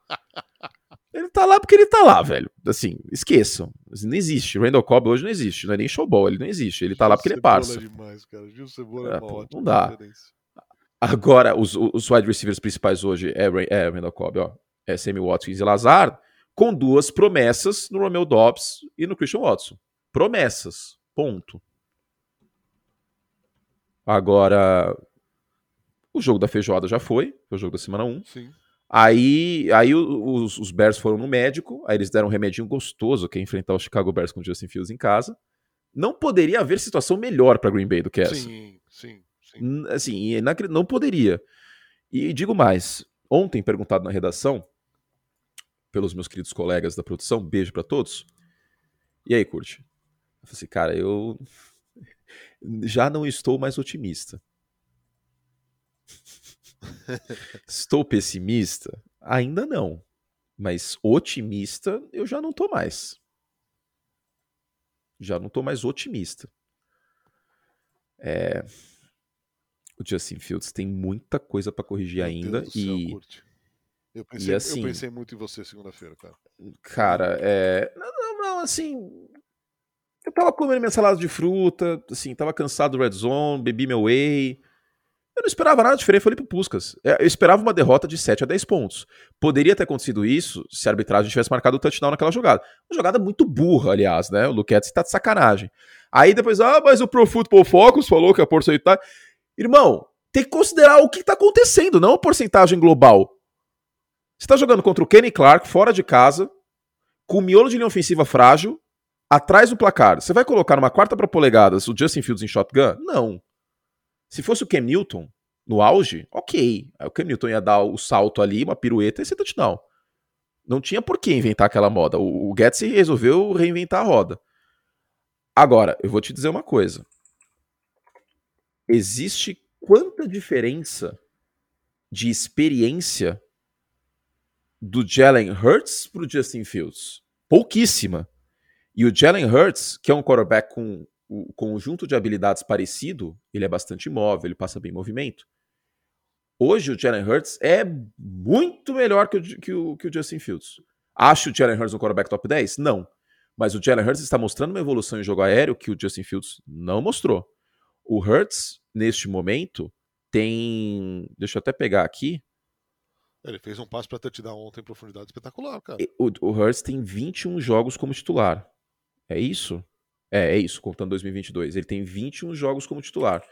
Speaker 2: Ele tá lá porque ele tá lá, velho. Assim, esqueçam. Não existe. Randall Cobb hoje não existe. Não é nem showball, ele não existe. Ele tá Gil lá porque Cebola ele é parça. É
Speaker 1: demais, cara. Gil Cebola é, é
Speaker 2: pô, Não dá. Agora, os, os wide receivers principais hoje é, é Randall Cobb, ó. É Sammy Watkins e Lazard, com duas promessas no Romeo Dobbs e no Christian Watson. Promessas. Ponto. Agora, o jogo da feijoada já foi, foi o jogo da semana 1.
Speaker 1: Sim.
Speaker 2: Aí, aí os, os, Bears foram no médico, aí eles deram um remedinho gostoso que é enfrentar o Chicago Bears com o Justin Fields em casa. Não poderia haver situação melhor para Green Bay do que essa.
Speaker 1: Sim, sim, sim.
Speaker 2: Assim, não poderia. E digo mais, ontem perguntado na redação pelos meus queridos colegas da produção, beijo para todos. E aí, curte? Eu falei assim, cara, eu já não estou mais otimista. Estou pessimista? Ainda não. Mas otimista eu já não tô mais. Já não tô mais otimista. É... O Justin Fields tem muita coisa para corrigir Meu ainda Deus e céu,
Speaker 1: eu pensei, e assim, eu pensei muito em você segunda-feira, cara.
Speaker 2: Cara, é, não, não, não, assim, eu tava comendo minha salada de fruta, assim, tava cansado do Red Zone, bebi meu whey, eu não esperava nada diferente, falei pro Puskas. É, eu esperava uma derrota de 7 a 10 pontos. Poderia ter acontecido isso se a arbitragem tivesse marcado o touchdown naquela jogada. Uma jogada muito burra, aliás, né? O Luquete tá de sacanagem. Aí depois, ah, mas o Pro Football Focus falou que a porcentagem. Irmão, tem que considerar o que tá acontecendo, não a porcentagem global. Você tá jogando contra o Kenny Clark, fora de casa, com o miolo de linha ofensiva frágil, atrás do placar. Você vai colocar numa quarta para polegadas o Justin Fields em shotgun? Não. Se fosse o Cam Newton no auge, ok. Aí o Cam Newton ia dar o salto ali, uma pirueta e ser touchdown. Não tinha por que inventar aquela moda. O, o resolveu reinventar a roda. Agora, eu vou te dizer uma coisa. Existe quanta diferença de experiência do Jalen Hurts para o Justin Fields? Pouquíssima. E o Jalen Hurts, que é um quarterback com o conjunto de habilidades parecido, ele é bastante imóvel, ele passa bem movimento. Hoje o Jalen Hurts é muito melhor que o, que o, que o Justin Fields. Acho o Jalen Hurts um quarterback top 10? Não. Mas o Jalen Hurts está mostrando uma evolução em jogo aéreo que o Justin Fields não mostrou. O Hurts, neste momento, tem. Deixa eu até pegar aqui.
Speaker 1: Ele fez um passe para touchdown ontem em profundidade espetacular, cara.
Speaker 2: O, o Hurts tem 21 jogos como titular. É isso? É, é isso, contando 2022. Ele tem 21 jogos como titular.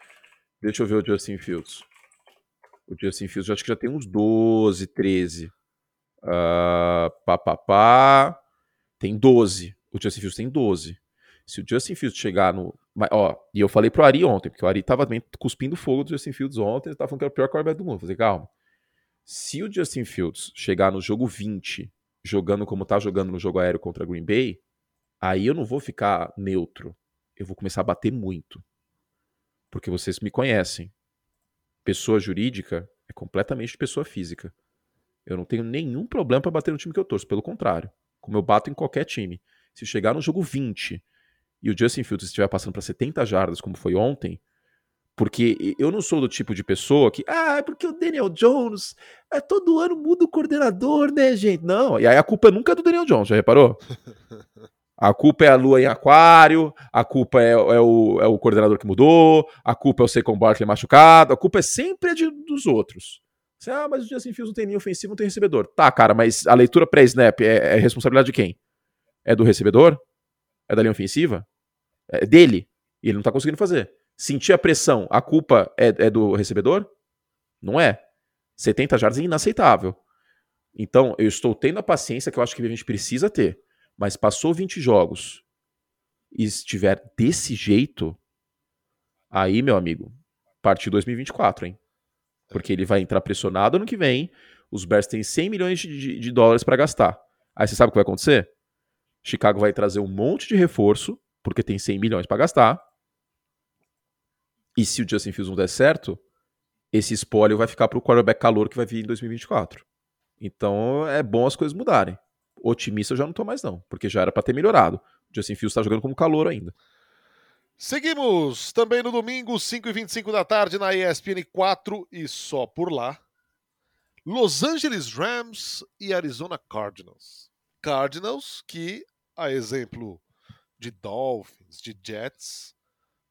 Speaker 2: Deixa eu ver o Justin Fields. O Justin Fields eu acho que já tem uns 12, 13. Uh, pá, pá, pá. Tem 12. O Justin Fields tem 12. Se o Justin Fields chegar no. Ó, e eu falei pro Ari ontem, porque o Ari tava cuspindo fogo do Justin Fields ontem, ele tava falando que era o pior quarterback do mundo. Falei, calma. Se o Justin Fields chegar no jogo 20, jogando como tá jogando no jogo aéreo contra Green Bay, aí eu não vou ficar neutro. Eu vou começar a bater muito. Porque vocês me conhecem. Pessoa jurídica é completamente pessoa física. Eu não tenho nenhum problema para bater no time que eu torço, pelo contrário. Como eu bato em qualquer time. Se chegar no jogo 20 e o Justin Fields estiver passando para 70 jardas, como foi ontem, porque eu não sou do tipo de pessoa que, ah, é porque o Daniel Jones, é, todo ano muda o coordenador, né, gente? Não, e aí a culpa nunca é do Daniel Jones, já reparou? A culpa é a lua em aquário, a culpa é, é, o, é o coordenador que mudou, a culpa é o Saquon Barkley machucado, a culpa é sempre de, dos outros. Você, ah, mas o Justin Fields não tem linha ofensiva, não tem recebedor. Tá, cara, mas a leitura pré-snap é, é responsabilidade de quem? É do recebedor? É da linha ofensiva? É dele? E ele não tá conseguindo fazer. Sentir a pressão, a culpa é, é do recebedor? Não é. 70 jardas é inaceitável. Então, eu estou tendo a paciência que eu acho que a gente precisa ter mas passou 20 jogos e estiver desse jeito, aí, meu amigo, partiu 2024, hein? Porque ele vai entrar pressionado ano que vem, os Bears têm 100 milhões de, de, de dólares para gastar. Aí você sabe o que vai acontecer? Chicago vai trazer um monte de reforço, porque tem 100 milhões para gastar. E se o Justin Fields não der certo, esse espólio vai ficar para o quarterback calor que vai vir em 2024. Então é bom as coisas mudarem otimista eu já não tô mais não, porque já era para ter melhorado. O Justin Fields tá jogando como calor ainda.
Speaker 1: Seguimos também no domingo, 5h25 da tarde, na ESPN 4 e só por lá. Los Angeles Rams e Arizona Cardinals. Cardinals que, a exemplo de Dolphins, de Jets,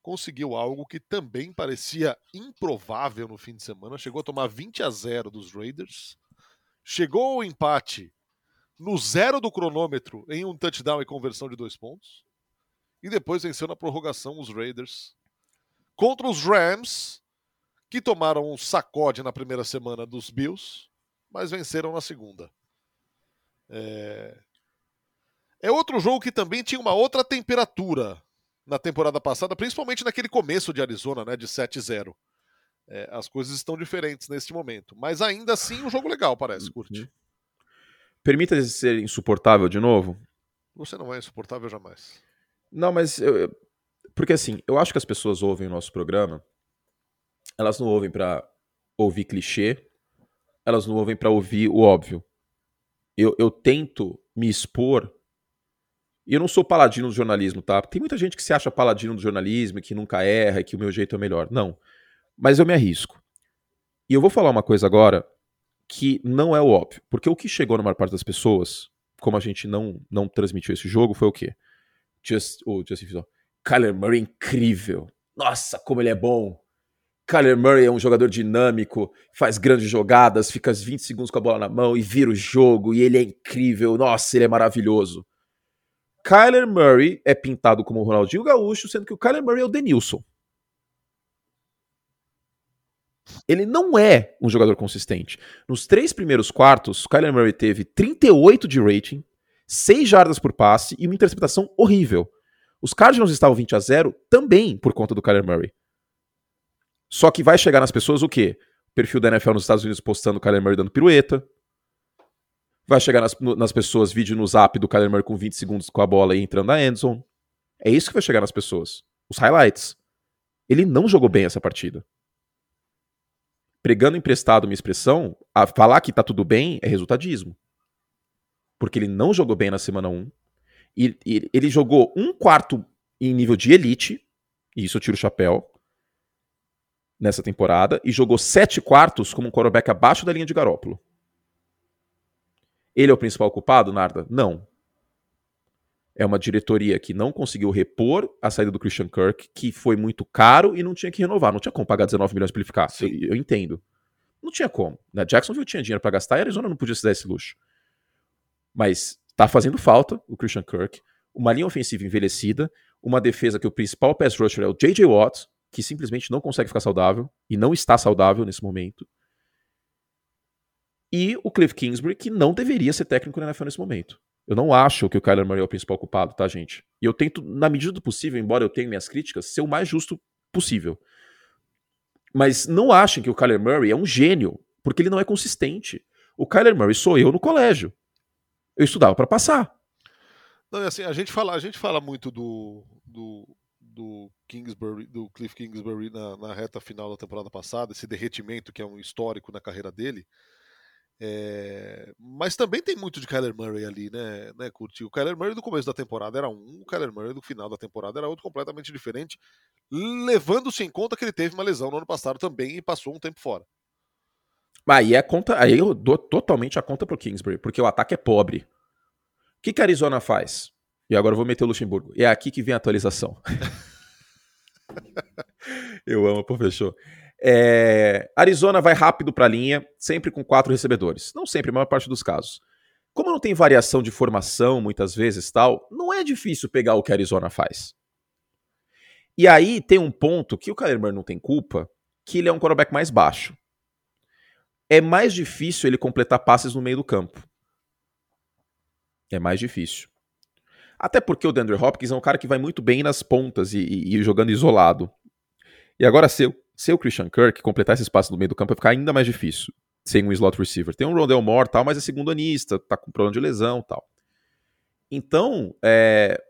Speaker 1: conseguiu algo que também parecia improvável no fim de semana. Chegou a tomar 20 a 0 dos Raiders. Chegou o empate no zero do cronômetro em um touchdown e conversão de dois pontos. E depois venceu na prorrogação os Raiders contra os Rams, que tomaram um sacode na primeira semana dos Bills, mas venceram na segunda. É... é outro jogo que também tinha uma outra temperatura na temporada passada, principalmente naquele começo de Arizona, né, de 7-0. É, as coisas estão diferentes neste momento. Mas ainda assim, um jogo legal, parece, curte.
Speaker 2: Uhum. Permita ser insuportável de novo?
Speaker 1: Você não é insuportável jamais.
Speaker 2: Não, mas eu, porque assim, eu acho que as pessoas ouvem o nosso programa, elas não ouvem para ouvir clichê, elas não ouvem para ouvir o óbvio. Eu, eu tento me expor. E eu não sou paladino do jornalismo, tá? Tem muita gente que se acha paladino do jornalismo, que nunca erra, que o meu jeito é melhor. Não. Mas eu me arrisco. E eu vou falar uma coisa agora que não é o óbvio. Porque o que chegou na maior parte das pessoas, como a gente não, não transmitiu esse jogo, foi o quê? Just, o Justin Fields, Kyler Murray é incrível. Nossa, como ele é bom. Kyler Murray é um jogador dinâmico, faz grandes jogadas, fica 20 segundos com a bola na mão e vira o jogo, e ele é incrível. Nossa, ele é maravilhoso. Kyler Murray é pintado como o Ronaldinho Gaúcho, sendo que o Kyler Murray é o Denilson. Ele não é um jogador consistente. Nos três primeiros quartos, Kyler Murray teve 38 de rating, 6 jardas por passe e uma interceptação horrível. Os Cardinals estavam 20 a 0 também por conta do Kyler Murray. Só que vai chegar nas pessoas o quê? O perfil da NFL nos Estados Unidos postando o Kyler Murray dando pirueta. Vai chegar nas, nas pessoas vídeo no zap do Kyler Murray com 20 segundos com a bola e entrando na endzone. É isso que vai chegar nas pessoas. Os highlights. Ele não jogou bem essa partida pregando emprestado uma expressão, a falar que tá tudo bem é resultadismo. Porque ele não jogou bem na semana 1. E, e ele jogou um quarto em nível de elite, e isso eu tiro o chapéu. nessa temporada e jogou sete quartos como um quarterback abaixo da linha de Garópolo. Ele é o principal culpado, Narda? Não. É uma diretoria que não conseguiu repor a saída do Christian Kirk, que foi muito caro e não tinha que renovar. Não tinha como pagar 19 milhões para ele ficar. Eu, eu, entendo. Não tinha como. Né? Jacksonville tinha dinheiro para gastar e Arizona não podia se dar esse luxo. Mas tá fazendo falta o Christian Kirk. Uma linha ofensiva envelhecida. Uma defesa que o principal pass rusher é o J.J. Watt, que simplesmente não consegue ficar saudável e não está saudável nesse momento. E o Cliff Kingsbury, que não deveria ser técnico na NFL nesse momento. Eu não acho que o Kyler Murray é o principal culpado, tá, gente? E eu tento, na medida do possível, embora eu tenha minhas críticas, ser o mais justo possível. Mas não achem que o Kyler Murray é um gênio, porque ele não é consistente. O Kyler Murray sou eu no colégio. Eu estudava para passar.
Speaker 1: Não, assim, a gente fala, a gente fala muito do, do, do Kingsbury, do Cliff Kingsbury na, na reta final da temporada passada, esse derretimento que é um histórico na carreira dele. É, mas também tem muito de Kyler Murray ali, né, né Curti? O Kyler Murray do começo da temporada era um, o Kyler Murray do final da temporada era outro completamente diferente, levando-se em conta que ele teve uma lesão no ano passado também e passou um tempo fora.
Speaker 2: Aí é conta, aí eu dou totalmente a conta pro Kingsbury, porque o ataque é pobre. O que, que a Arizona faz? E agora eu vou meter o Luxemburgo. É aqui que vem a atualização. eu amo, pô, fechou. É, Arizona vai rápido para a linha, sempre com quatro recebedores. Não sempre, a maior parte dos casos. Como não tem variação de formação, muitas vezes tal, não é difícil pegar o que a Arizona faz. E aí tem um ponto que o Kyler não tem culpa, que ele é um quarterback mais baixo. É mais difícil ele completar passes no meio do campo. É mais difícil. Até porque o DeAndre Hopkins é um cara que vai muito bem nas pontas e, e, e jogando isolado. E agora, se ser o Christian Kirk, completar esse espaço no meio do campo vai ficar ainda mais difícil sem um slot receiver. Tem um Rondell Moore tal, mas é segundo anista, tá com problema de lesão tal. Então, é...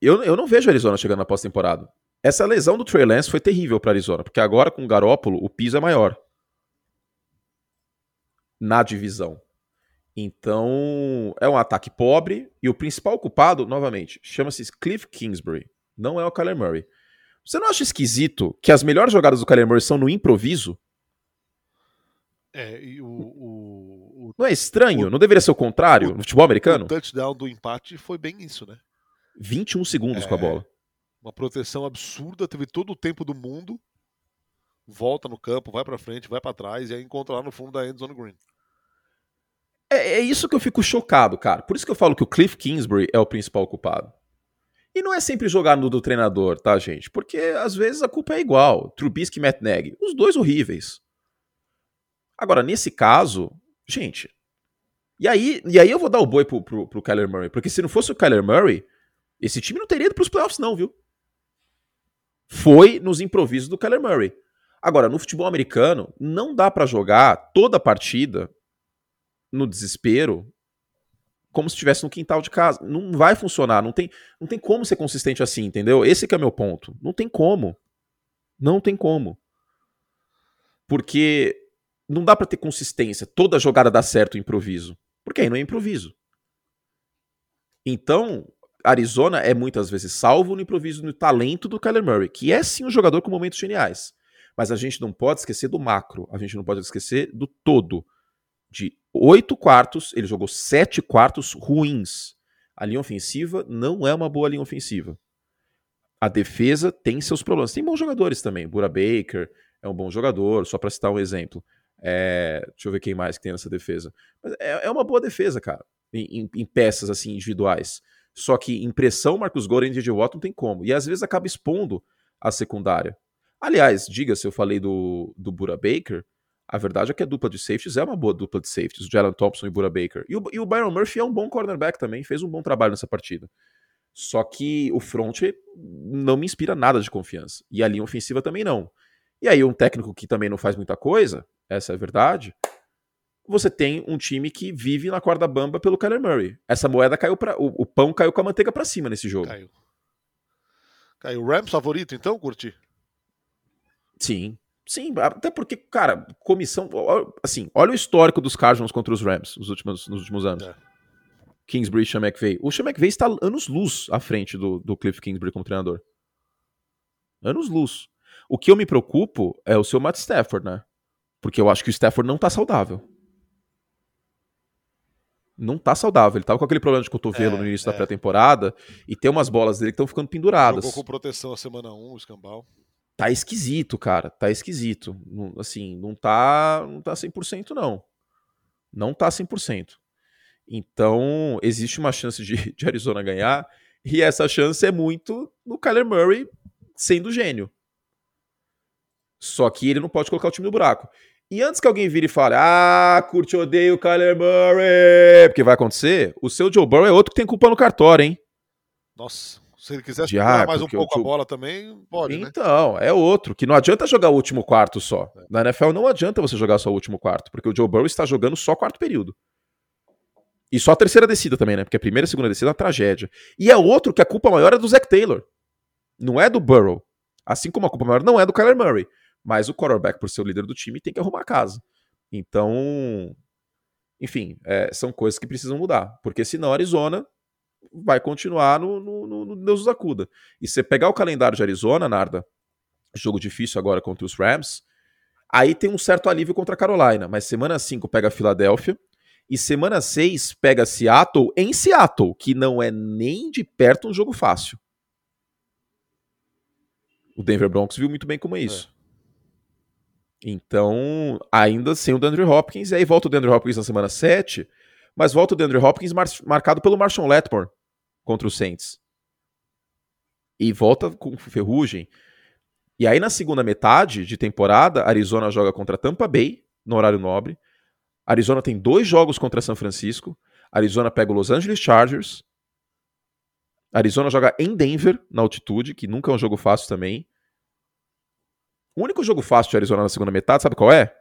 Speaker 2: eu, eu não vejo a Arizona chegando na pós-temporada. Essa lesão do Trey Lance foi terrível para Arizona, porque agora com o Garópolo o piso é maior na divisão. Então, é um ataque pobre e o principal culpado, novamente, chama-se Cliff Kingsbury, não é o Kyler Murray. Você não acha esquisito que as melhores jogadas do Kyler Murray são no improviso?
Speaker 1: É, e o, o,
Speaker 2: o Não é estranho? O, não deveria ser o contrário no futebol americano? O
Speaker 1: touchdown do empate foi bem isso, né?
Speaker 2: 21 segundos é, com a bola.
Speaker 1: Uma proteção absurda, teve todo o tempo do mundo. Volta no campo, vai para frente, vai para trás e aí encontra lá no fundo da endzone green.
Speaker 2: É, é isso que eu fico chocado, cara. Por isso que eu falo que o Cliff Kingsbury é o principal culpado. E não é sempre jogar no do treinador, tá, gente? Porque às vezes a culpa é igual. Trubisky e Matt Nagy. Os dois horríveis. Agora, nesse caso, gente. E aí, e aí eu vou dar o boi pro, pro, pro Kyler Murray. Porque se não fosse o Kyler Murray, esse time não teria ido pros playoffs, não, viu? Foi nos improvisos do Kyler Murray. Agora, no futebol americano, não dá para jogar toda a partida no desespero como se estivesse no quintal de casa. Não vai funcionar, não tem, não tem como ser consistente assim, entendeu? Esse é meu ponto. Não tem como. Não tem como. Porque não dá para ter consistência. Toda jogada dá certo o improviso. Porque aí não é improviso. Então, Arizona é muitas vezes salvo no improviso no talento do Kyler Murray, que é sim um jogador com momentos geniais. Mas a gente não pode esquecer do macro, a gente não pode esquecer do todo de oito quartos, ele jogou sete quartos ruins. A linha ofensiva não é uma boa linha ofensiva. A defesa tem seus problemas. Tem bons jogadores também. Bura Baker é um bom jogador, só para citar um exemplo. É, deixa eu ver quem mais que tem nessa defesa. Mas é, é uma boa defesa, cara, em, em, em, peças assim individuais. Só que impressão Marcos Goren e DJ Watt não tem como. E às vezes acaba expondo a secundária. Aliás, diga se eu falei do, do Bura Baker, a verdade é que a dupla de safeties é uma boa dupla de safeties, o Jalen Thompson e o Bura Baker. E o, e o Byron Murphy é um bom cornerback também, fez um bom trabalho nessa partida. Só que o front não me inspira nada de confiança. E a linha ofensiva também não. E aí, um técnico que também não faz muita coisa, essa é a verdade, você tem um time que vive na corda bamba pelo Kyler Murray. Essa moeda caiu para o, o, pão caiu com a manteiga para cima nesse jogo.
Speaker 1: Caiu. Caiu. Rams favorito, então, Curti?
Speaker 2: Sim, Sim, até porque, cara, comissão. Assim, olha o histórico dos Cardinals contra os Rams nos últimos, nos últimos anos. É. Kingsbury e Sean McVay. O Sean McVay está anos luz à frente do, do Cliff Kingsbury como treinador. Anos luz. O que eu me preocupo é o seu Matt Stafford, né? Porque eu acho que o Stafford não tá saudável. Não tá saudável. Ele tava com aquele problema de cotovelo
Speaker 1: É,
Speaker 2: no início
Speaker 1: é.
Speaker 2: da pré-temporada e tem umas bolas dele que estão ficando penduradas.
Speaker 1: Jogou com proteção a semana 1, o escambau.
Speaker 2: Tá esquisito, cara. Tá esquisito. Assim, não tá, não tá 100% não. Não tá 100%. Então, existe uma chance de, de Arizona ganhar e essa chance é muito no Kyler Murray sendo gênio. Só que ele não pode colocar o time no buraco. E antes que alguém vire e fale, ah, curte, odeio o Kyler Murray, porque vai acontecer, o seu Joe Burrow é outro que tem culpa no cartório, hein?
Speaker 1: Nossa, se ele quiser
Speaker 2: De
Speaker 1: segurar
Speaker 2: ar,
Speaker 1: mais um pouco a
Speaker 2: Joe-
Speaker 1: bola também, pode, né?
Speaker 2: Então, é outro, que não adianta jogar o último quarto só. Na NFL não adianta você jogar só o último quarto, porque o Joe Burrow está jogando só quarto período. E só a terceira descida também, né? Porque a primeira e a segunda descida é uma tragédia. E é outro que a culpa maior é do Zach Taylor. Não é do Burrow. Assim como a culpa maior não é do Kyler Murray. Mas o quarterback, por ser o líder do time, tem que arrumar a casa. Então, enfim, é, são coisas que precisam mudar. Porque senão a Arizona vai continuar no, no, no, Deus nos acuda. E você pegar o calendário de Arizona, Narda, jogo difícil agora contra os Rams, aí tem um certo alívio contra a Carolina. Mas semana 5 pega a Filadélfia. E semana 6 pega Seattle em Seattle, que não é nem de perto um jogo fácil. O Denver Broncos viu muito bem como é isso. Então, ainda sem o DeAndre Hopkins, e aí volta o DeAndre Hopkins na semana 7, mas volta o DeAndre Hopkins mar- marcado pelo Marshawn Lattimore contra os Saints. E volta com ferrugem. E aí na segunda metade de temporada, Arizona joga contra Tampa Bay, no horário nobre. Arizona tem dois jogos contra São Francisco. Arizona pega o Los Angeles Chargers. Arizona joga em Denver, na altitude, que nunca é um jogo fácil também. O único jogo fácil de Arizona na segunda metade, sabe qual é?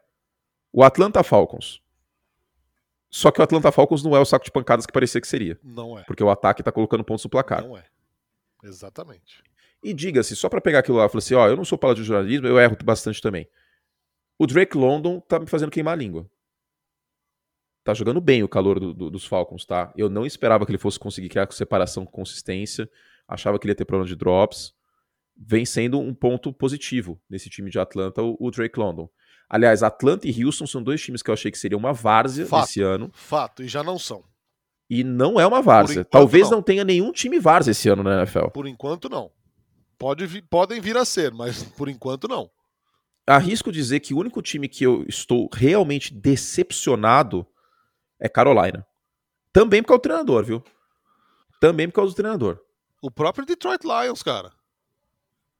Speaker 2: O Atlanta Falcons. Só que o Atlanta Falcons não é o saco de pancadas que parecia que seria.
Speaker 1: Não é.
Speaker 2: Porque o ataque tá colocando pontos no placar.
Speaker 1: Não é. Exatamente.
Speaker 2: E diga-se, só pra pegar aquilo lá, falei assim, ó, eu não sou paladino de jornalismo, eu erro bastante também. O Drake London tá me fazendo queimar a língua. Tá jogando bem o calor do- do- dos Falcons, tá? Eu não esperava que ele fosse conseguir criar separação com consistência. Achava que ele ia ter problema de drops. Vem sendo um ponto positivo nesse time de Atlanta, o, o Drake London. Aliás, Atlanta e Houston são dois times que eu achei que seriam uma várzea
Speaker 1: Fato.
Speaker 2: esse ano.
Speaker 1: Fato, e já não são.
Speaker 2: E não é uma várzea. Talvez
Speaker 1: não.
Speaker 2: não tenha nenhum time várzea esse ano na NFL.
Speaker 1: Por enquanto, não. Pode podem vir a ser, mas por enquanto, não.
Speaker 2: arrisco dizer que o único time que eu estou realmente decepcionado é Carolina. Também por causa do treinador, viu? Também por causa do treinador.
Speaker 1: O próprio Detroit Lions, cara.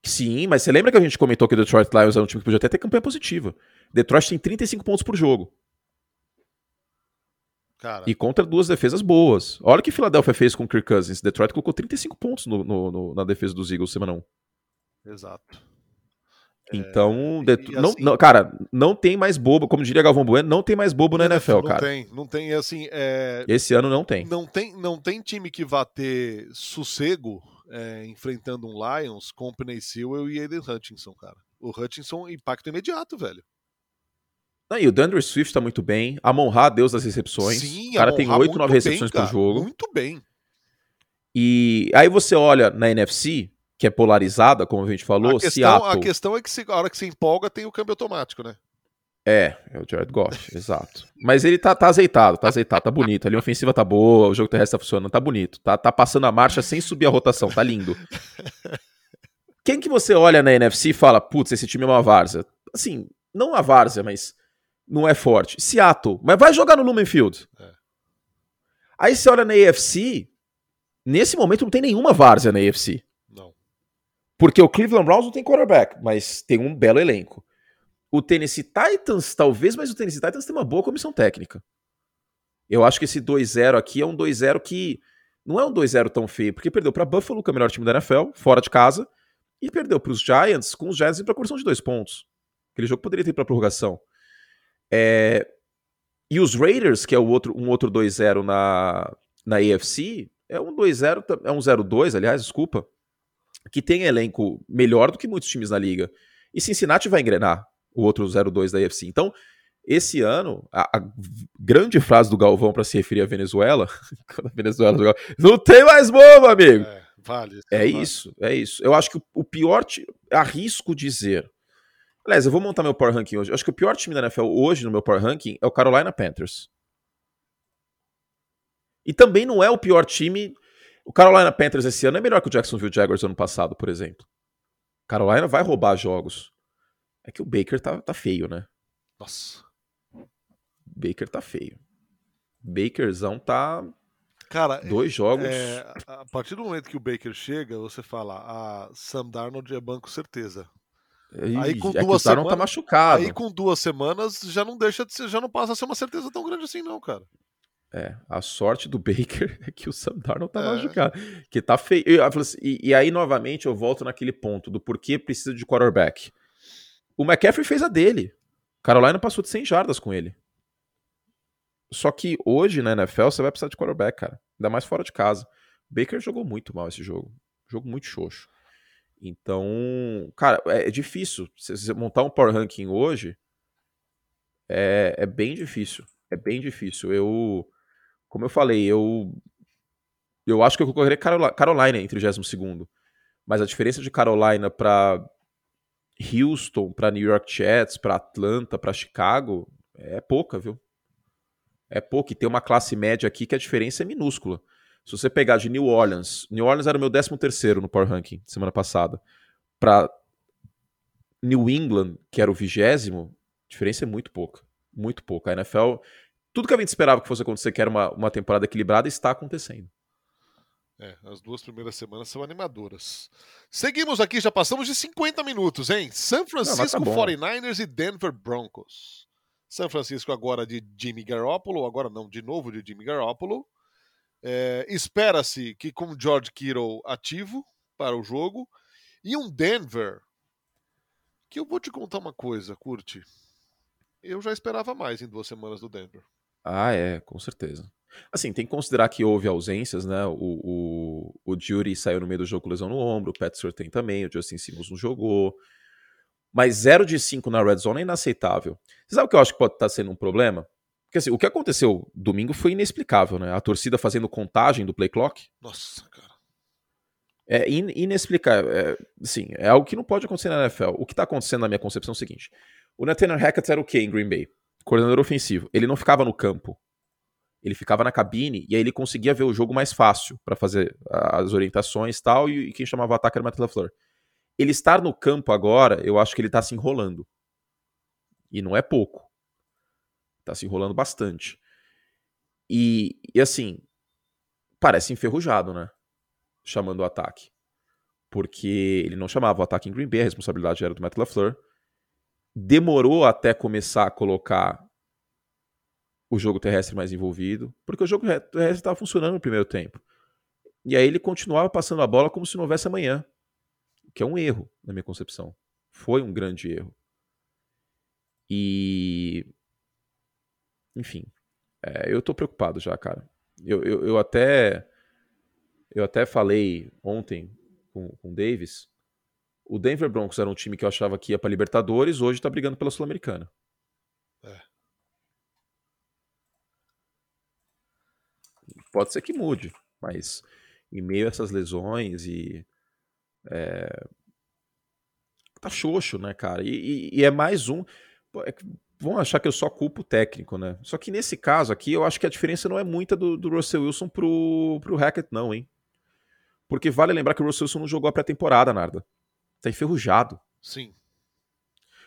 Speaker 2: Sim, mas você lembra que a gente comentou que o Detroit Lions é um time que podia até ter campanha positiva. Detroit tem 35 pontos por jogo.
Speaker 1: Cara,
Speaker 2: E contra duas defesas boas. Olha o que Philadelphia fez com o Kirk Cousins. Detroit colocou 35 pontos no- no- no- na defesa dos Eagles semana 1.
Speaker 1: exato.
Speaker 2: Então,
Speaker 1: e-
Speaker 2: Det-
Speaker 1: e
Speaker 2: não,
Speaker 1: assim-
Speaker 2: não- cara, não tem mais bobo, como diria Galvão Bueno, não tem mais bobo na NFL,
Speaker 1: não
Speaker 2: cara.
Speaker 1: tem, não tem, assim, é,
Speaker 2: Esse ano não tem.
Speaker 1: não tem, não tem time que vá ter sossego é, enfrentando um Lions com o Penny Sewell e Aiden Hutchinson, cara. O Hutchinson, impacto imediato, velho.
Speaker 2: E o DeAndre Swift tá muito bem. Amon Ra, Deus das recepções.
Speaker 1: Sim,
Speaker 2: o cara
Speaker 1: a
Speaker 2: tem
Speaker 1: Monra
Speaker 2: 8,
Speaker 1: muito
Speaker 2: 9
Speaker 1: bem,
Speaker 2: recepções
Speaker 1: cara,
Speaker 2: por jogo.
Speaker 1: Muito bem.
Speaker 2: E aí você olha na NFC, que é polarizada, como a gente falou,
Speaker 1: a, questão,
Speaker 2: Seattle.
Speaker 1: a questão é que se, a hora que você empolga tem o câmbio automático, né?
Speaker 2: É, é o Jared Goff, exato. Mas ele tá, tá azeitado, tá azeitado, tá bonito. Ali a ofensiva tá boa, o jogo terrestre tá funcionando, tá bonito. Tá, tá passando a marcha sem subir a rotação, tá lindo. Quem que você olha na NFC e fala, putz, esse time é uma várzea? Assim, não uma várzea, mas não é forte. Seattle, mas vai jogar no Lumen Field.
Speaker 1: É.
Speaker 2: Aí você olha na AFC, nesse momento não tem nenhuma várzea na AFC.
Speaker 1: Não.
Speaker 2: Porque o Cleveland Browns não tem quarterback, mas tem um belo elenco. O Tennessee Titans, talvez, mas o Tennessee Titans tem uma boa comissão técnica. Eu acho que esse 2-0 aqui é um 2-0 que não é um 2-0 tão feio, porque perdeu para Buffalo, que é o melhor time da NFL, fora de casa, e perdeu para os Giants, com os Giants indo para conversão de dois pontos. Aquele jogo poderia ter para prorrogação. É, E os Raiders, que é o outro, um outro 2-0 na, na AFC, é um 2-0, ta- é um 0-2, aliás, desculpa, que tem elenco melhor do que muitos times na liga. E Cincinnati vai engrenar o outro 0-2 da AFC. Então, esse ano, a, a grande frase do Galvão para se referir à Venezuela, quando a Venezuela jogava, não tem mais bobo, amigo.
Speaker 1: É, vale.
Speaker 2: É
Speaker 1: vale.
Speaker 2: isso, é isso. Eu acho que o- pior, arrisco dizer Aliás, eu vou montar meu Power Ranking hoje. Eu acho que o pior time da NFL hoje no meu Power Ranking é o Carolina Panthers. E também não é o pior time. O Carolina Panthers esse ano é melhor que o Jacksonville Jaguars ano passado, por exemplo. Carolina vai roubar jogos. É que o Baker tá, tá feio, né?
Speaker 1: Nossa.
Speaker 2: Baker tá feio. Bakerzão tá.
Speaker 1: Cara,
Speaker 2: dois jogos.
Speaker 1: É, a partir do momento que o Baker chega, você fala: a Sam Darnold é banco certeza.
Speaker 2: Ih, aí com é duas tá semanas, tá machucado.
Speaker 1: Aí com duas semanas já não deixa de ser, já não passa a ser uma certeza tão grande assim, não, cara.
Speaker 2: É, a sorte do Baker é que o Sam Darnold tá é. machucado. Que tá feio. Assim, e, e, aí, novamente, eu volto naquele ponto do porquê precisa de quarterback. O McCaffrey fez a dele. Carolina passou de 100 jardas com ele. Só que hoje, na NFL, você vai precisar de quarterback, cara. Ainda mais fora de casa. Baker jogou muito mal esse jogo. Jogo muito xoxo. Então, cara, é, é difícil. Você montar um power ranking hoje é, é bem difícil. É bem difícil. Eu, como eu falei, eu eu acho que eu concorreria Carolina entre o 22 Mas a diferença de Carolina para Houston, para New York Jets, para Atlanta, para Chicago é pouca, viu? É pouco. E tem uma classe média aqui que a diferença é minúscula. Se você pegar de New Orleans, New Orleans era o meu 13 terceiro no Power Ranking semana passada, para New England, que era o vigésimo, a diferença é muito pouca. Muito pouca. A NFL, tudo que a gente esperava que fosse acontecer, que era uma, uma temporada equilibrada, está acontecendo.
Speaker 1: É, as duas primeiras semanas são animadoras. Seguimos aqui, já passamos de 50 minutos, hein? San Francisco Não, tá 49ers e Denver Broncos. São Francisco agora de Jimmy Garoppolo, agora não, de novo de Jimmy Garoppolo. É, Espera-se que com George Kittle ativo para o jogo. E um Denver, que eu vou te contar uma coisa, curte. Eu já esperava mais em duas semanas do Denver.
Speaker 2: Ah, é, com certeza. Assim, tem que considerar que houve ausências, né? O, o, o Jury saiu no meio do jogo com lesão no ombro, o Petzer tem também, o Justin Simmons não jogou. Mas 0 de 5 na red zone é inaceitável. Você sabe o que eu acho que pode estar sendo um problema? Porque assim, o que aconteceu domingo foi inexplicável, né? A torcida fazendo contagem do play clock.
Speaker 1: Nossa, cara.
Speaker 2: É in inexplicável. É, sim, é algo que não pode acontecer na NFL. O que está acontecendo na minha concepção é o seguinte: o Nathaniel Hackett era o quê em Green Bay? Coordenador ofensivo. Ele não ficava no campo. Ele ficava na cabine e aí ele conseguia ver o jogo mais fácil para fazer as orientações tal, e, e quem chamava o ataque era o Matt LaFleur. Ele estar no campo agora, eu acho que ele está se enrolando. E não é pouco. Está se enrolando bastante. E, e assim, parece enferrujado, né? Chamando o ataque. Porque ele não chamava o ataque em Green Bay, a responsabilidade era do Matt LaFleur. Demorou até começar a colocar o jogo terrestre mais envolvido, porque o jogo terrestre estava funcionando no primeiro tempo. E aí ele continuava passando a bola como se não houvesse amanhã, que é um erro, na minha concepção. Foi um grande erro. E. Enfim. É, eu tô preocupado já, cara. Eu, eu, eu, até. Eu até falei ontem com, com o Davis. O Denver Broncos era um time que eu achava que ia para Libertadores, hoje tá brigando pela Sul-Americana. É. Pode ser que mude, mas em meio a essas lesões e. É, tá xoxo, né, cara? E, e, e é mais um. É vão achar que eu só culpo o técnico, né? Só que nesse caso aqui, eu acho que a diferença não é muita do, do Russell Wilson pro, pro Hackett, não, hein? Porque vale lembrar que o Russell Wilson não jogou a pré-temporada, Narda. Tá enferrujado.
Speaker 1: Sim.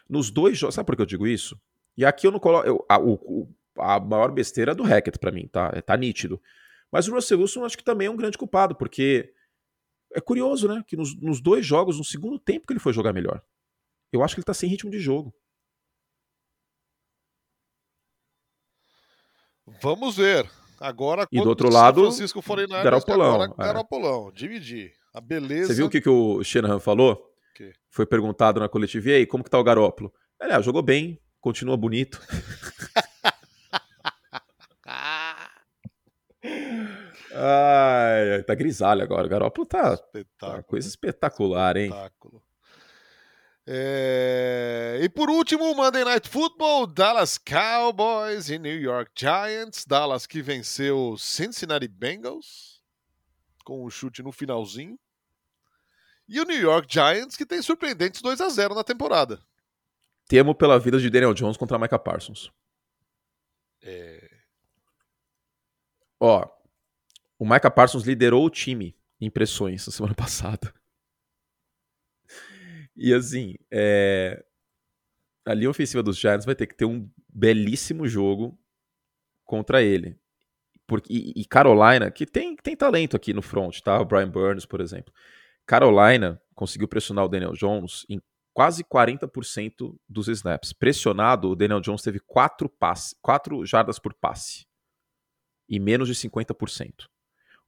Speaker 2: Nos dois jogos. Sabe por que eu digo isso? E aqui eu não coloco. Eu, a, o, a maior besteira é do Hackett para mim, tá? Tá nítido. Mas o Russell Wilson acho que também é um grande culpado, porque é curioso, né? Que nos, nos dois jogos, no segundo tempo que ele foi jogar melhor. Eu acho que ele tá sem ritmo de jogo.
Speaker 1: Vamos ver. Agora,
Speaker 2: e do outro lado,
Speaker 1: Francisco
Speaker 2: Garopolão.
Speaker 1: Agora, é. Garopolão, dividir. A beleza.
Speaker 2: Você viu o que, que o Shanahan falou? Que? Foi perguntado na coletiva, e aí, como que tá o Garópolo? Ele, ah, jogou bem, continua bonito. Ai, tá grisalho agora. O Garópolo tá, tá coisa espetacular, hein? Espetáculo.
Speaker 1: É... E por último, Monday Night Football, Dallas Cowboys e New York Giants. Dallas que venceu Cincinnati Bengals com o um chute no finalzinho. E o New York Giants que tem surpreendentes 2 a 0 na temporada.
Speaker 2: Temo pela vida de Daniel Jones contra Micah Parsons.
Speaker 1: É...
Speaker 2: Ó, o Micah Parsons liderou o time em pressões na semana passada. E assim, é... a linha ofensiva dos Giants vai ter que ter um belíssimo jogo contra ele. Porque, e, Carolina, que tem, tem talento aqui no front, tá? O Brian Burns, por exemplo. Carolina conseguiu pressionar o Daniel Jones em quase 40% dos snaps. Pressionado, o Daniel Jones teve 4 passe, 4 jardas por passe e menos de 50%.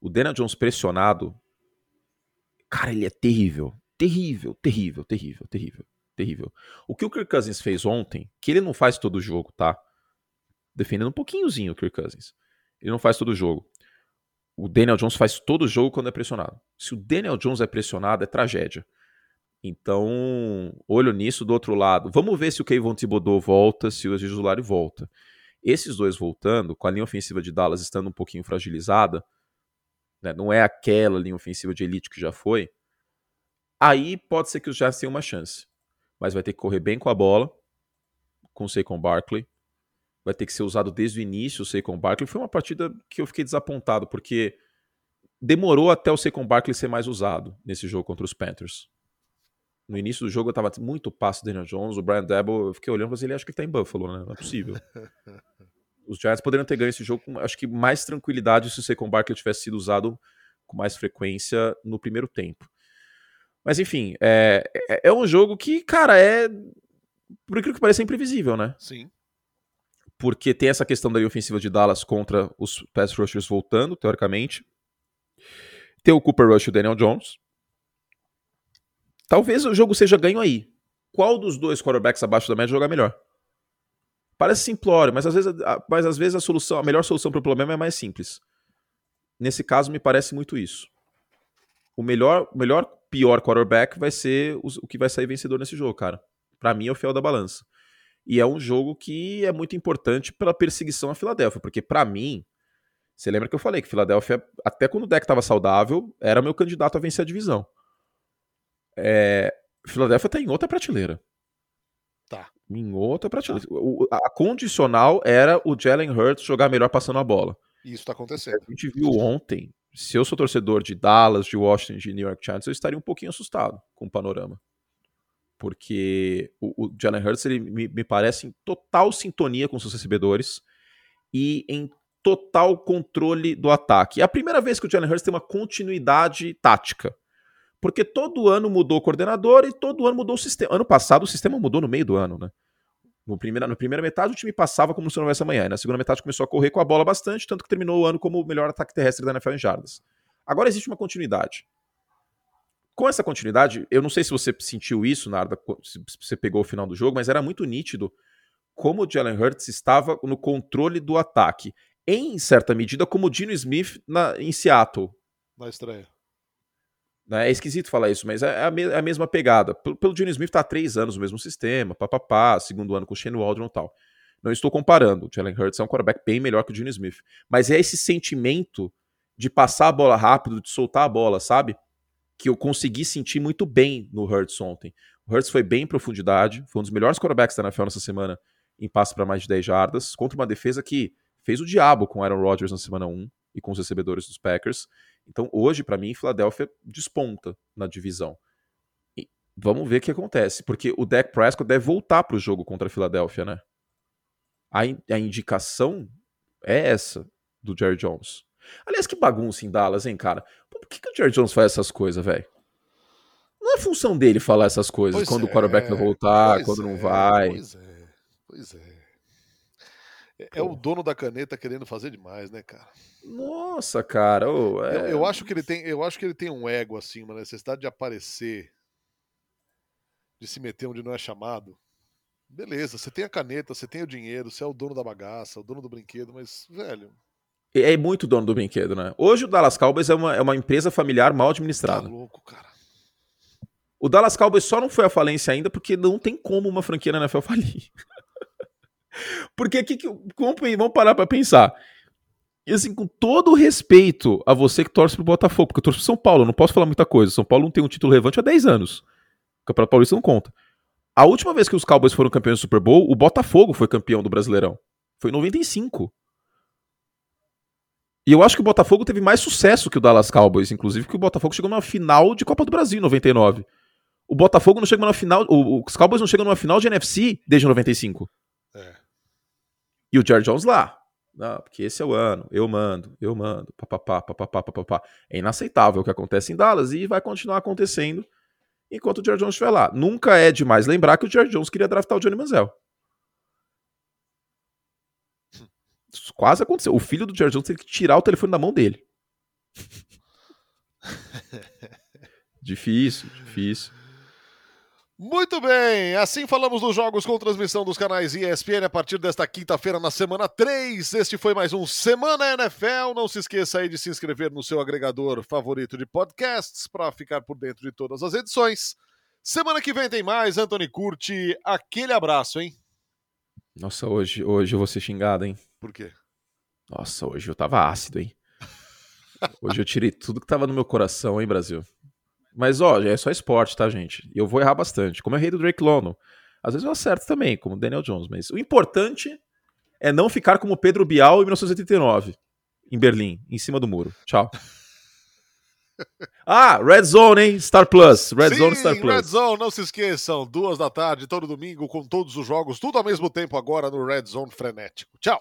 Speaker 2: O Daniel Jones pressionado, cara, ele é terrível, terrível, terrível, terrível, terrível, terrível. O que o Kirk Cousins fez ontem, que ele não faz todo o jogo, tá? Defendendo um pouquinhozinho o Kirk Cousins. Ele não faz todo o jogo. O Daniel Jones faz todo o jogo quando é pressionado. Se o Daniel Jones é pressionado, é tragédia. Então, olho nisso do outro lado. Vamos ver se o Kayvon Thibodeau volta, se o Aziz volta. Esses dois voltando, com a linha ofensiva de Dallas estando um pouquinho fragilizada, né, não é aquela linha ofensiva de elite que já foi, aí pode ser que os Giants tenham uma chance. Mas vai ter que correr bem com a bola, com o Saquon Barkley. Vai ter que ser usado desde o início o Saquon Barkley. Foi uma partida que eu fiquei desapontado, porque demorou até o Saquon Barkley ser mais usado nesse jogo contra os Panthers. No início do jogo eu tava muito passo do Daniel Jones, o Brian Debo, eu fiquei olhando falei, ele acho que ele tá em Buffalo, né? Não é possível. Os Giants poderiam ter ganho esse jogo com, acho que, mais tranquilidade se o Saquon Barkley tivesse sido usado com mais frequência no primeiro tempo. Mas enfim, é, é, é um jogo que, cara, é. Por aquilo que parece, é imprevisível, né?
Speaker 1: Sim.
Speaker 2: Porque tem essa questão da ofensiva de Dallas contra os pass rushers voltando, teoricamente. Tem o Cooper Rush e o Daniel Jones. Talvez o jogo seja ganho aí. Qual dos dois quarterbacks abaixo da média jogar melhor? Parece simplório, mas às vezes, mas às vezes a solução, a melhor solução para o problema é mais simples. Nesse caso, me parece muito isso. O melhor, melhor pior quarterback vai ser o, que vai sair vencedor nesse jogo, cara. Para mim é o fiel da balança. E é um jogo que é muito importante pela perseguição à Filadélfia, porque para mim, você lembra que eu falei que Filadélfia, até quando o deck estava saudável, era meu candidato a vencer a divisão. É, Filadélfia tá em outra prateleira.
Speaker 1: Tá.
Speaker 2: Em outra prateleira. Tá. O, a condicional era o Jalen Hurts jogar melhor passando a bola.
Speaker 1: Isso tá acontecendo.
Speaker 2: A gente viu ontem. Se eu sou torcedor de Dallas, de Washington, de New York Giants, eu estaria um pouquinho assustado com o panorama. Porque o, o Jalen Hurts ele me, me parece em total sintonia com seus recebedores e em total controle do ataque. É a primeira vez que o Jalen Hurts tem uma continuidade tática. Porque todo ano mudou o coordenador e todo ano mudou o sistema. Ano passado o sistema mudou no meio do ano, né? No primeira, na primeira metade o time passava como se não houvesse amanhã. E na segunda metade começou a correr com a bola bastante, tanto que terminou o ano como o melhor ataque terrestre da NFL em jardas. Agora existe uma continuidade. Com essa continuidade, eu não sei se você sentiu isso, Narda, se você pegou o final do jogo, mas era muito nítido como o Jalen Hurts estava no controle do ataque. Em certa medida, como o Dino Smith na, em Seattle.
Speaker 1: Na estreia.
Speaker 2: Né? É esquisito falar isso, mas é a, me é a mesma pegada. Pelo, pelo Gene Smith tá há três anos no mesmo sistema, papapá, segundo ano com o Shane Waldron e tal. Não estou comparando. O Jalen Hurts é um quarterback bem melhor que o Gene Smith. Mas é esse sentimento de passar a bola rápido, de soltar a bola, sabe? Que eu consegui sentir muito bem no Hurts ontem. O Hurts foi bem em profundidade, foi um dos melhores quarterbacks da NFL nessa semana em passe para mais de 10 jardas, contra uma defesa que fez o diabo com Aaron Rodgers na semana 1 e com os recebedores dos Packers. Então, hoje, para mim, Filadélfia desponta na divisão. E vamos ver o que acontece, porque o Dak Prescott deve voltar para o jogo contra a Filadélfia, né? A, in a indicação é essa do Jerry Jones. Aliás, que bagunça em Dallas, hein, cara? Por que, que o Jerry Jones faz essas coisas, velho? Não é função dele falar essas coisas, pois quando é, o quarterback vai voltar, quando é, não vai.
Speaker 1: Pois é, pois é. É, é o dono da caneta querendo fazer demais, né, cara?
Speaker 2: Nossa, cara. Oh,
Speaker 1: é... eu, eu, acho que ele tem, eu acho que ele tem um ego assim, uma necessidade de aparecer, de se meter onde não é chamado. Beleza, você tem a caneta, você tem o dinheiro, você é o dono da bagaça, o dono do brinquedo, mas, velho.
Speaker 2: É muito dono do brinquedo, né? Hoje o Dallas Cowboys é uma, é uma empresa familiar mal administrada. Tá
Speaker 1: louco, cara.
Speaker 2: O Dallas Cowboys só não foi à falência ainda porque não tem como uma franquia na NFL falir. Porque aqui, vamos parar para pensar. E assim, com todo o respeito a você que torce pro Botafogo, porque eu torço pro São Paulo, eu não posso falar muita coisa. São Paulo não tem um título relevante há 10 anos. O Campeonato Paulista não conta. A última vez que os Cowboys foram campeões do Super Bowl, o Botafogo foi campeão do Brasileirão. Foi em 95. E eu acho que o Botafogo teve mais sucesso que o Dallas Cowboys, inclusive, que o Botafogo chegou numa final de Copa do Brasil em 99. O Botafogo não chega numa final. Os Cowboys não chegam numa final de NFC desde 95. E o Jared Jones lá. Não, porque esse é o ano, eu mando, eu mando, papapá, papapá, papapá. É inaceitável o que acontece em Dallas e vai continuar acontecendo enquanto o Jared Jones estiver lá. Nunca é demais lembrar que o Jared Jones queria draftar o Johnny Manziel. Isso quase aconteceu. O filho do Jared Jones teve que tirar o telefone da mão dele. difícil, difícil.
Speaker 1: Muito bem, assim falamos dos jogos com transmissão dos canais ESPN a partir desta quinta-feira na semana 3. Este foi mais um Semana NFL. Não se esqueça aí de se inscrever no seu agregador favorito de podcasts para ficar por dentro de todas as edições. Semana que vem tem mais, Anthony Curti. Aquele abraço, hein?
Speaker 2: Nossa, hoje, hoje eu vou ser xingado, hein?
Speaker 1: Por quê?
Speaker 2: Nossa, hoje eu tava ácido, hein? Hoje eu tirei tudo que tava no meu coração, hein, Brasil? Mas, ó, é só esporte, tá, gente? E eu vou errar bastante. Como eu errei do Drake London. Às vezes eu acerto também, como o Daniel Jones. Mas o importante é não ficar como Pedro Bial em 1989, em Berlim, em cima do muro. Tchau. Ah, Red Zone, hein? Star Plus. Red
Speaker 1: Sim,
Speaker 2: Zone, Star Plus.
Speaker 1: Red Zone, não se esqueçam. Duas da tarde, todo domingo, com todos os jogos, tudo ao mesmo tempo agora no Red Zone frenético. Tchau.